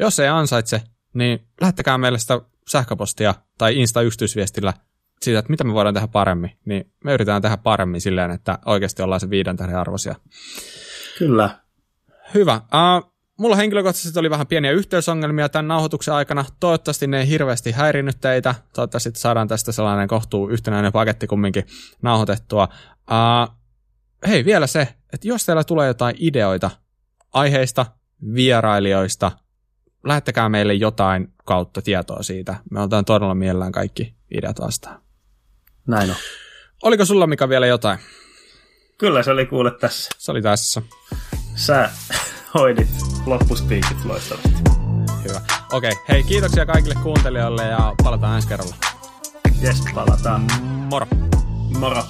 Jos ei ansaitse, niin lähettäkää meille sitä sähköpostia tai Insta-yksityisviestillä siitä, että mitä me voidaan tehdä paremmin. Niin me yritetään tehdä paremmin silleen, että oikeasti ollaan se viiden tähden arvoisia. Kyllä. Hyvä. Uh, mulla henkilökohtaisesti oli vähän pieniä yhteysongelmia tämän nauhoituksen aikana. Toivottavasti ne ei hirveästi häirinnyt teitä. Toivottavasti saadaan tästä sellainen kohtuu yhtenäinen paketti kumminkin nauhoitettua. Uh, hei, vielä se, että jos teillä tulee jotain ideoita aiheista, vierailijoista, lähettäkää meille jotain kautta tietoa siitä. Me otetaan todella mielellään kaikki ideat vastaan. Näin on. Oliko sulla Mika vielä jotain? Kyllä se oli kuule tässä. Se oli tässä. Sä hoidit loppuspiikit loistavasti. Hyvä. Okei, okay. hei kiitoksia kaikille kuuntelijoille ja palataan ensi kerralla. Jes, palataan. Moro. Moro.